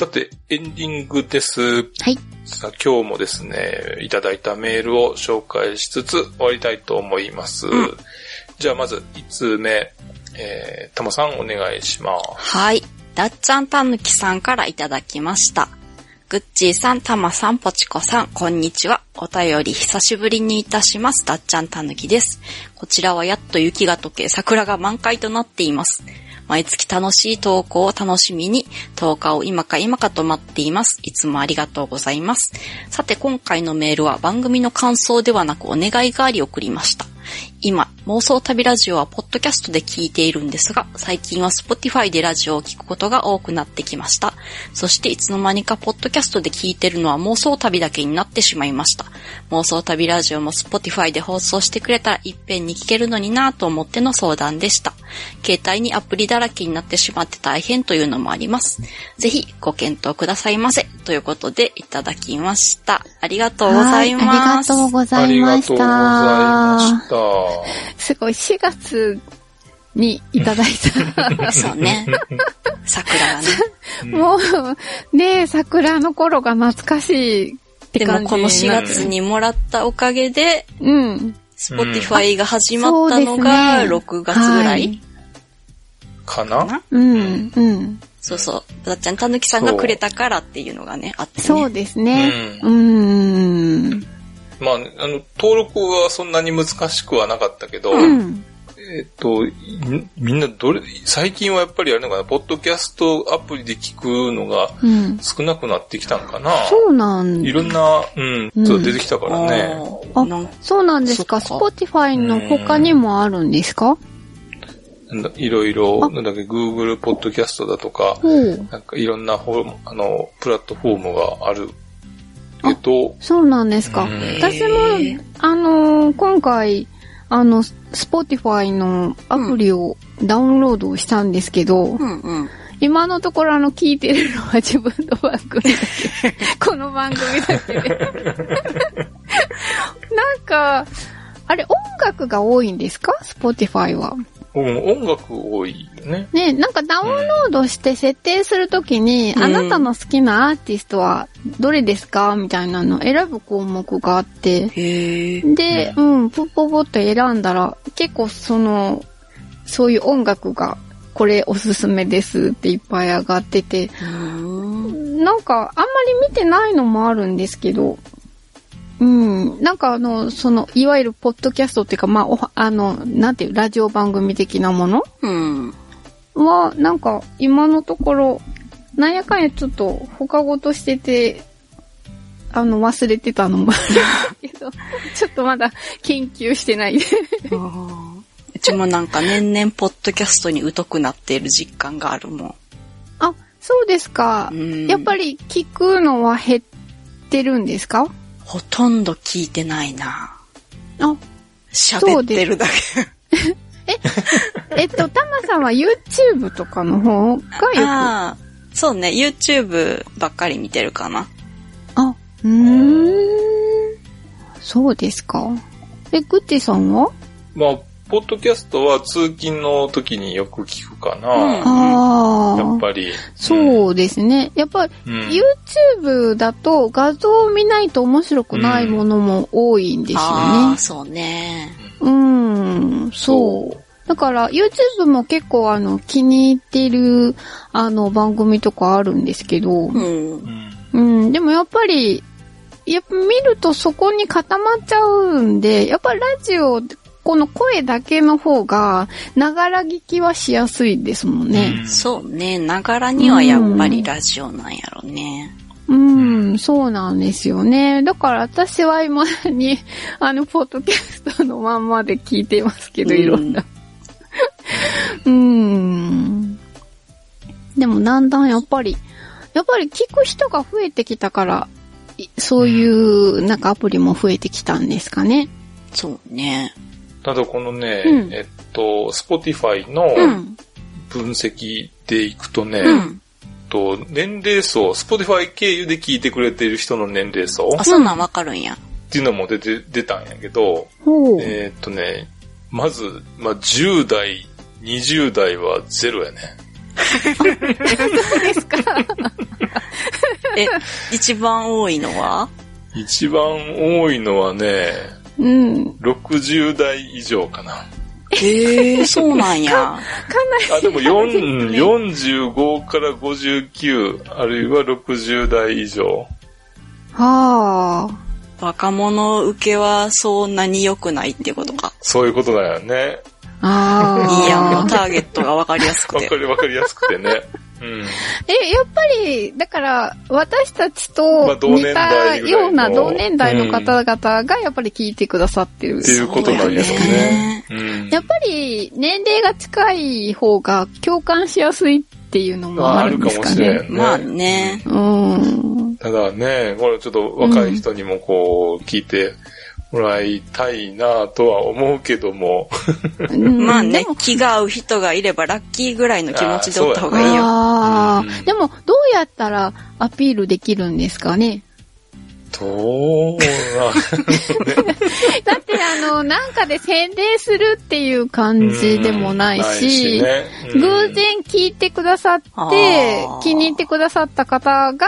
さて、エンディングです。はい。さあ、今日もですね、いただいたメールを紹介しつつ終わりたいと思います。じゃあ、まず、5つ目、えー、たまさんお願いします。はい。だっちゃんたぬきさんからいただきました。ぐっちーさん、たまさん、ぽちこさん、こんにちは。お便り久しぶりにいたします。だっちゃんたぬきです。こちらはやっと雪が溶け、桜が満開となっています。毎月楽しい投稿を楽しみに、10日を今か今かと待っています。いつもありがとうございます。さて今回のメールは番組の感想ではなくお願いがあり送りました。今、妄想旅ラジオはポッドキャストで聞いているんですが、最近は Spotify でラジオを聞くことが多くなってきました。そしていつの間にかポッドキャストで聞いてるのは妄想旅だけになってしまいました。妄想旅ラジオも Spotify で放送してくれたらいっぺんに聞けるのになぁと思っての相談でした。携帯にアプリだらけになってしまって大変というのもあります。ぜひご検討くださいませ。ということでいただきました。ありがとうございます。はいありがとうござありいましがとうございまた。した。すごい、4月にいただいた。そうね。桜がね。もう、ねえ、桜の頃が懐かしいってで感じ。もこの4月にもらったおかげで、うん。Spotify が始まったのがそうですね6月ぐらいかな？かな？うん、うん。そうそう。だっちゃんたぬきさんがくれたからっていうのがね、あってね。そうですね。ううん。まあ、あの、登録はそんなに難しくはなかったけど、うん。えっと、いみんなどれ、最近はやっぱりあれなのかな、ポッドキャストアプリで聞くのがうん。少なくなってきたんかな。そうなんいろんな、うん、うんそう出てきたからね。あそうなんですか。そっか Spotify の他にもあるんですか？なんだいろいろ、あなんだっけ、Google ポッドキャストだとか。なんかいろんなフォームあの、プラットフォームがあるけど、そうなんですか。うん私も、あのー今回、あの、Spotify のアプリをダウンロードしたんですけど、うんうん。今のところあの、聞いてるのは自分の番組だけ。この番組だけで。なんか、あれ、音楽が多いんですか ?Spotify は。うん、音楽多いよね。ね、なんかダウンロードして設定するときに、うんあなたの好きなアーティストはどれですかみたいなのを選ぶ項目があって。で、うん、ポッポポッと選んだら、結構その、そういう音楽が、これおすすめですっていっぱい上がってて、うん。なんか、あんまり見てないのもあるんですけど、うん、なんかあの、その、いわゆるポッドキャストっていうか、まあ、あの、なんていう、ラジオ番組的なもの？うん。は、なんか、今のところ、なんやかんやちょっと、他ごとしてて、あの、忘れてたのもあるけど、ちょっとまだ研究してない。うちもなんか年々ポッドキャストに疎くなっている実感があるもん。あ、そうですか。うんやっぱり聞くのは減ってるんですか？ほとんど聞いてないな。あ、喋ってるだけ。えっと、たまさんは YouTube とかの方がよく。あ、ああ、そうね、YouTube ばっかり見てるかな。うーん。そうですか。え、ぐっちさんは？まあ、ポッドキャストは通勤の時によく聞くかな。ああ。やっぱり。そうですね。やっぱり、うん。YouTube だと画像を見ないと面白くないものも多いんですよねああ、。そうね。うん、そう。だから YouTube も結構あの気に入ってるあの番組とかあるんですけど、うん。うん。うん、でもやっぱり、やっぱ見るとそこに固まっちゃうんで、やっぱりラジオ、この声だけの方が、ながら聞きはしやすいですもんね。そうね。ながらにはやっぱりラジオなんやろね。うん、そうなんですよね。だから私は今に、あの、ポッドキャストのまんまで聞いてますけど、うんいろんな。うん。でもだんだんやっぱり、やっぱり聞く人が増えてきたから、いそういうなんかアプリも増えてきたんですかね。そうね。ただこのね、うんえっと、Spotify のうん。分析でいくとね、うん。と年齢層、Spotify 経由で聞いてくれてる人の年齢層あ、そんなんわかるんや。っていうのも出て、出たんやけど。えーっとね、まず、まあ、10代、20代はゼロやね。ですかえ、一番多いのは？一番多いのはね、うん。60代以上かな。へえ、そうなんや。あ、でも4 45から59、あるいは60代以上。はあ。若者受けはそんなに良くないってことか。そういうことだよね。ああ。いいや、もうターゲットがわかりやすくてわか。りわかりやすくてね。うん。え、やっぱり、だから、私たちまとあ同年似たような同年代の方々がやっぱり聞いてくださってる。っていうことなんやろうね。うん。やっぱり、年齢が近い方が共感しやすいっていうのもあるんですかね。あるかもしれんまあね。うん。ただね、これちょっと若い人にもこう、聞いてもらいたいなとは思うけども。うんまあね気が合う人がいればラッキーぐらいの気持ちでおった方がいいよ。あうん。あ、でも、どうやったらアピールできるんですかね？どうな、だってあの、なんかで宣伝するっていう感じでもないし、ねうん偶然聞いてくださって気に入ってくださった方が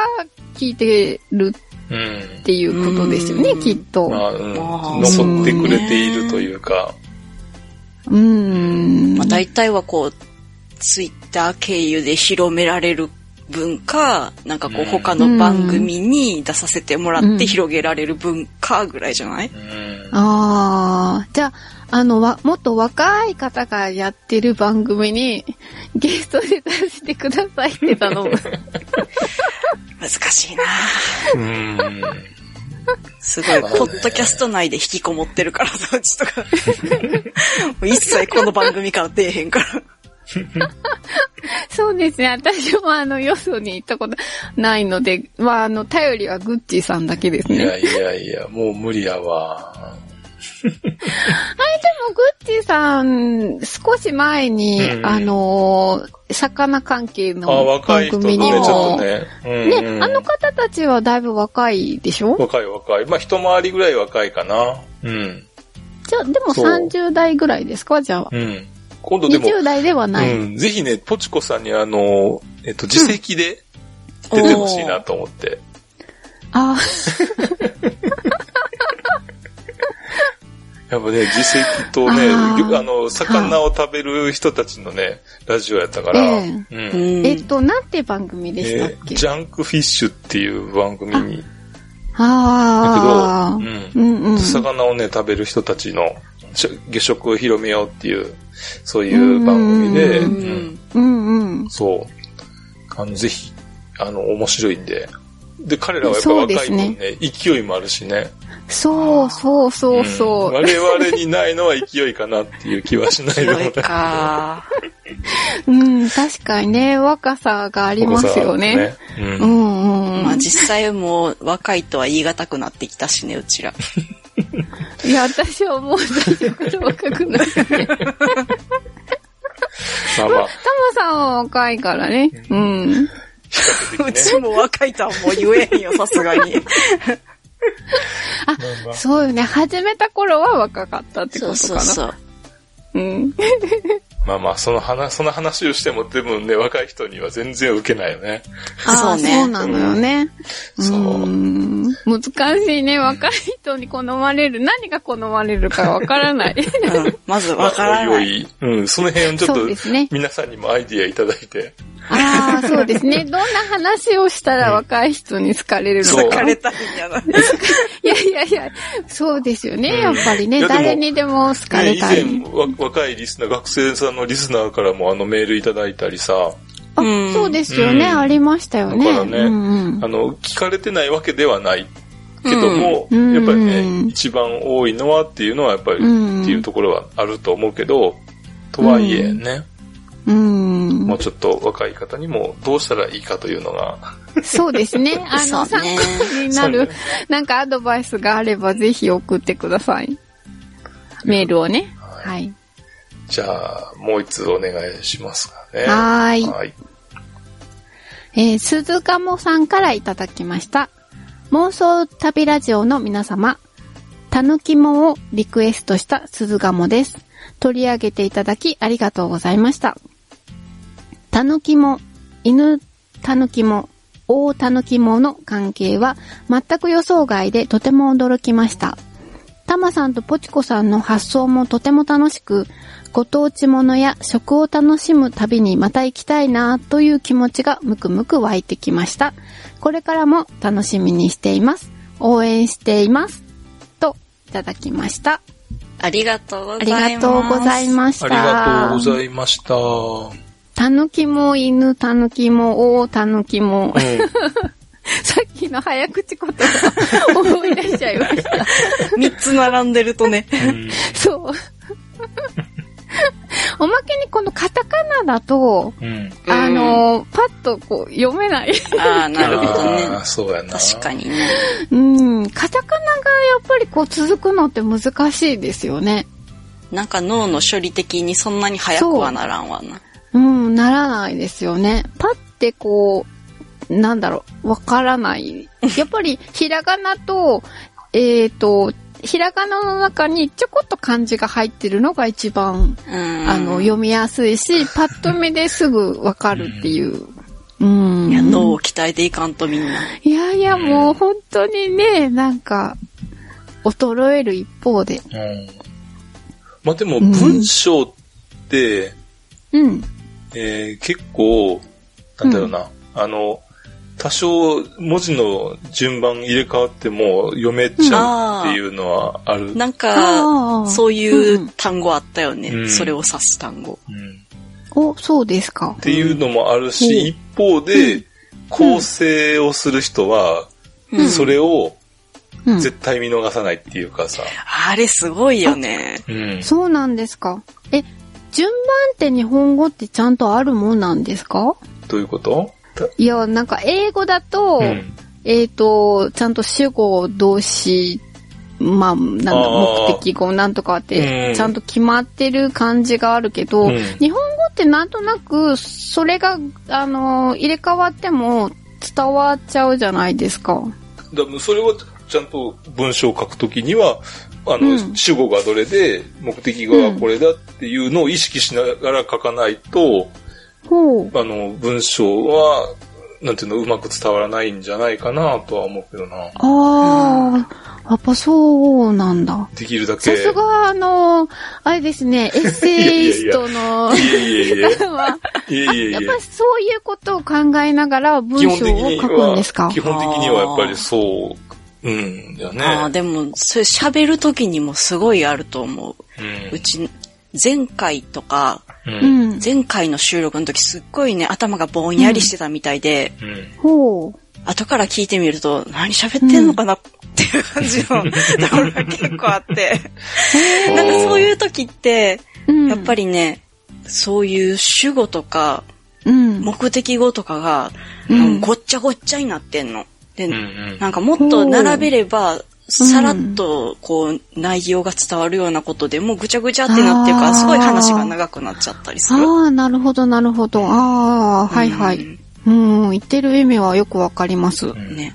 聞いてるうんっていうことですよねう、ん。きっと。まあ、うん。残ってくれているというか、うーん。まあ大体はこう、ツイッター経由で広められる分か、なんかこううん。他の番組に出させてもらうん。って広げられる分かぐらいじゃない？うん。ああ、じゃあ、あの、わ、もっと若い方がやってる番組にゲストで出してくださいって頼む。難しいなうんすごい、ポッドキャスト内で引きこもってるから、そっちとか。一切この番組から出えへんから。そうですね。私もあの、よそに行ったことないので、まあ、あの、頼りはグッチーさんだけですね。いやいやいや、もう無理やわ。でも、グッチーさん、少し前に、うんあのー魚関係あ、の番組にも、ね。うんね、うんあの方たちはだいぶ若いでしょ？若い若い。まあ、一回りぐらい若いかな。うん。じゃあ、でもそう30代ぐらいですか？じゃあ。うん。今度でも、20代ではない。うん、ぜひね、ポチコさんにあの、えっと、自責で出てほしいなと思って。あ やっぱね、自責とね、あーあの、魚を食べる人たちのね、ラジオやったから、えうん。うん。えっと、なんて番組でしたっえけ、ージャンクフィッシュっていう番組に、だああ、けど、ううん。んうん。魚をね、食べる人たちのしょ下食を広めようっていう、そういう番組で、ううん。うんうん。そう。あの、ぜひ、あの、面白いんで。で、彼らはやっぱそうです若い分ねね勢いもあるしね。そうそうそうそう。ん我々にないのは勢いかなっていう気はしないでもなか。うん、確かにね、若さがありますよね。うんうんうん。まあ実際もう若いとは言い難くなってきたしね、うちら。いや、私はもう大丈夫若くない。まあまあ、タマさんは若いからね。うん。うちも若いとはもう言えへんよ、さすがに。あまあそうよね。始めた頃は若かったってこそうとかな。そうそう。うん。まあまあ、その話、その話をしても、でもね、若い人には全然受けないよね。ああ、そうねそうなのよね。そうーん難しいね。若い人に好まれる。何が好まれるかわからない。うん。まずわからまあおないい。おいうん、その辺ちょっと皆さんにもアイディアいただいて。ああ、そうですね。どんな話をしたら若い人に好かれるのそうか。疲れたんやな。いやいやいや、そうですよね。うんやっぱりね、誰にでも好かれたい。前、わ若いリスナー、学生さんのリスナーからもあのメールいただいたりさ、あうん。そうですよね、うん。ありましたよね。だからねうんうん。あの、聞かれてないわけではないけども、うん。やっぱりうね、ん一番多いのはっていうのはやっぱり、うん。っていうところはあると思うけど、とはいえね、うん。もうちょっと若い方にもどうしたらいいかというのが、そうですね。あの、参考になるね、なんかアドバイスがあればぜひ送ってください。メールをね。はい。はい。じゃあ、もう一つお願いしますかね。はーい。はい。えー、鈴鴨さんからいただきました。妄想旅ラジオの皆様、たぬきもをリクエストした鈴鴨です。取り上げていただきありがとうございました。たぬきも、犬たぬきも、大たぬきもの関係は全く予想外でとても驚きました。たまさんとポチコさんの発想もとても楽しく、ご当地ものや食を楽しむ旅にまた行きたいなという気持ちがむくむく湧いてきました。これからも楽しみにしています。応援しています。と、いただきました。ありがとうごあざいます。りがとうございました。ありがとうございました。たぬきも犬、たぬきも、大たぬきも。うん。さっきの早口言葉思い出しちゃいました。三つ並んでるとね。うんそう。おまけにこのカタカナだと、うん。あの、パッとこう読めない。ああ、なるほどね。そうやな。確かにね。うん、カタカナがやっぱりこう続くのって難しいですよね。なんか脳の処理的にそんなに早くはならんわな。うん、ならないですよね。パってこう、なんだろう、わからない。やっぱり、ひらがなと、えっ、と、ひらがなの中にちょこっと漢字が入ってるのが一番、うん。あの、読みやすいし、パッと見ですぐわかるっていう。うん。いや、脳を鍛えていかんとみんな。いやいや、もう本当にね、なんか、衰える一方で。うん。まあでも文章って、うん。えー結構、なんだろうな、あの、多少文字の順番入れ替わっても読めちゃうっていうのはある。なんあか、ーそういう単語あったよね。うんそれを指す単語。うんお、そうですかっ。ていうのもあるし、うん一方で、構成をする人は、うんそれをうん。絶対見逃さないっていうかさ。あれすごいよね。うん。そうなんですか。え、順番って日本語ってちゃんとあるもんなんですか？どういうこと？いや、なんか英語だと、うん。えっ、と、ちゃんと主語、動詞、まあ、なんだ、目的語なんとかっうんて、ちゃんと決まってる感じがあるけど、うん日本語ってなんとなく、それが、あの、入れ替わっても伝わっちゃうじゃないですか。だそれはちゃんと文章を書くときには、あの、うん主語がどれで、目的語がこれだっていうのを意識しながら書かないと。あの、文章は、なんていうの、うまく伝わらないんじゃないかなとは思うけどな。ああ、やっぱそうなんだ。できるださけ。すが、あの、あれですね、エッセイストのいえいえいえ。方 は、いえいえいえやっぱ。りそういうことを考えながら文章をに書くんですか？は、基本的にはやっぱりそう、うん、だね。ああ、でも、それ喋るときにもすごいあると思う。うんうち、前回とか、う。うんん。前回の収録の時すっごいね、頭がぼんやりしてたみたいで、うん。後から聞いてみると、何喋ってんのかなっていう感じのところが結構あって。なんかそういう時って、うん。やっぱりね、そういう主語とか、うん。目的語とかが、うんごっちゃごっちゃになってんの。で、うんうんなんかもっと並べれば、さらっと、こう、内容が伝わるようなことでもうぐちゃぐちゃってなってるから、すごい話が長くなっちゃったりする。ああ、なるほど、なるほど。ああ、はいはい。うん、言ってる意味はよくわかります。んね。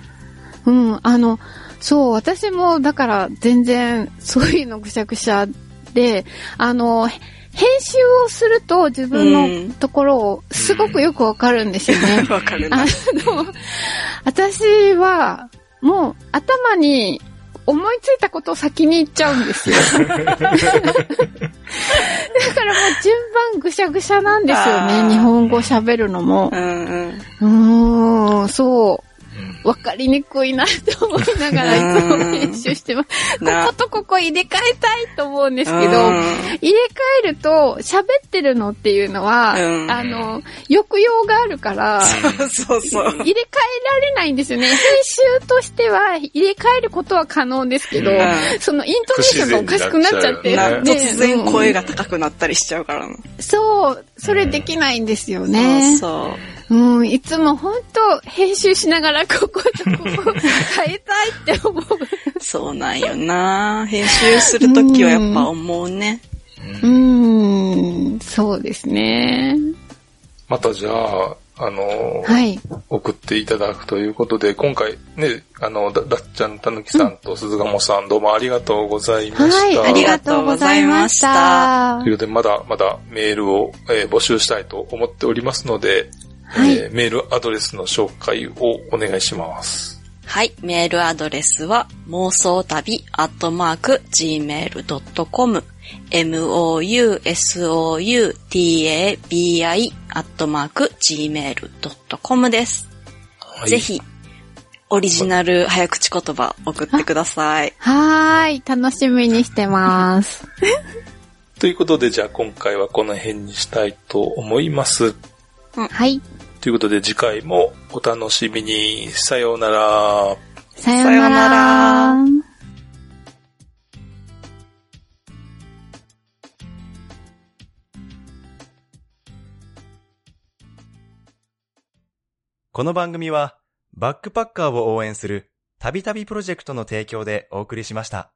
うん、あの、そう、私も、だから、全然、そういうのぐしゃぐしゃで、あの、へ編集をすると自分うんのところをすごくよくわかるんですよね。わかるなあ。の、私は、もう頭に思いついたことを先に言っちゃうんですよ。だからもう順番ぐしゃぐしゃなんですよね。日本語喋るのもう。んうん。うーん、そう。わかりにくいなと思いながらいつも編集してます。こなことここ入れ替えたいと思うんですけど、うん入れ替えると喋ってるのっていうのは、うんあの、抑揚があるから、そうそう。入れ替えられないんですよね。編集としては入れ替えることは可能ですけど、うんそのイントネーションがおかしくなっちゃって、ね突然声が。が高くなったりしちゃうからな。そう、それできないんですよね。そううん、いつも本当編集しながらこことここ変えたいって思う。そう。なんよな編集するときはやっぱ思うね。うん、そうですね。またじゃあ、あの、はい。送っていただくということで、今回ね、あの、だだっちゃん、たぬきさんと鈴鴨さん、どうもありがとうございました。はい、ありがとうございましたという。ことで、まだまだメールを、えー募集したいと思っておりますので、はいえーメールアドレスの紹介をお願いします。はい。メールアドレスは、妄想旅アットマーク gmail.com mousoutabi アットマーク gmail.com です。はいぜひ、オリジナル早口言葉送ってください。はーい、楽しみにしてます。ということで、じゃあ今回はこの辺にしたいと思います。はい、ということで、次回もお楽しみに。さようなら。さようなら。この番組は、バックパッカーを応援する、たびたびプロジェクトの提供でお送りしました。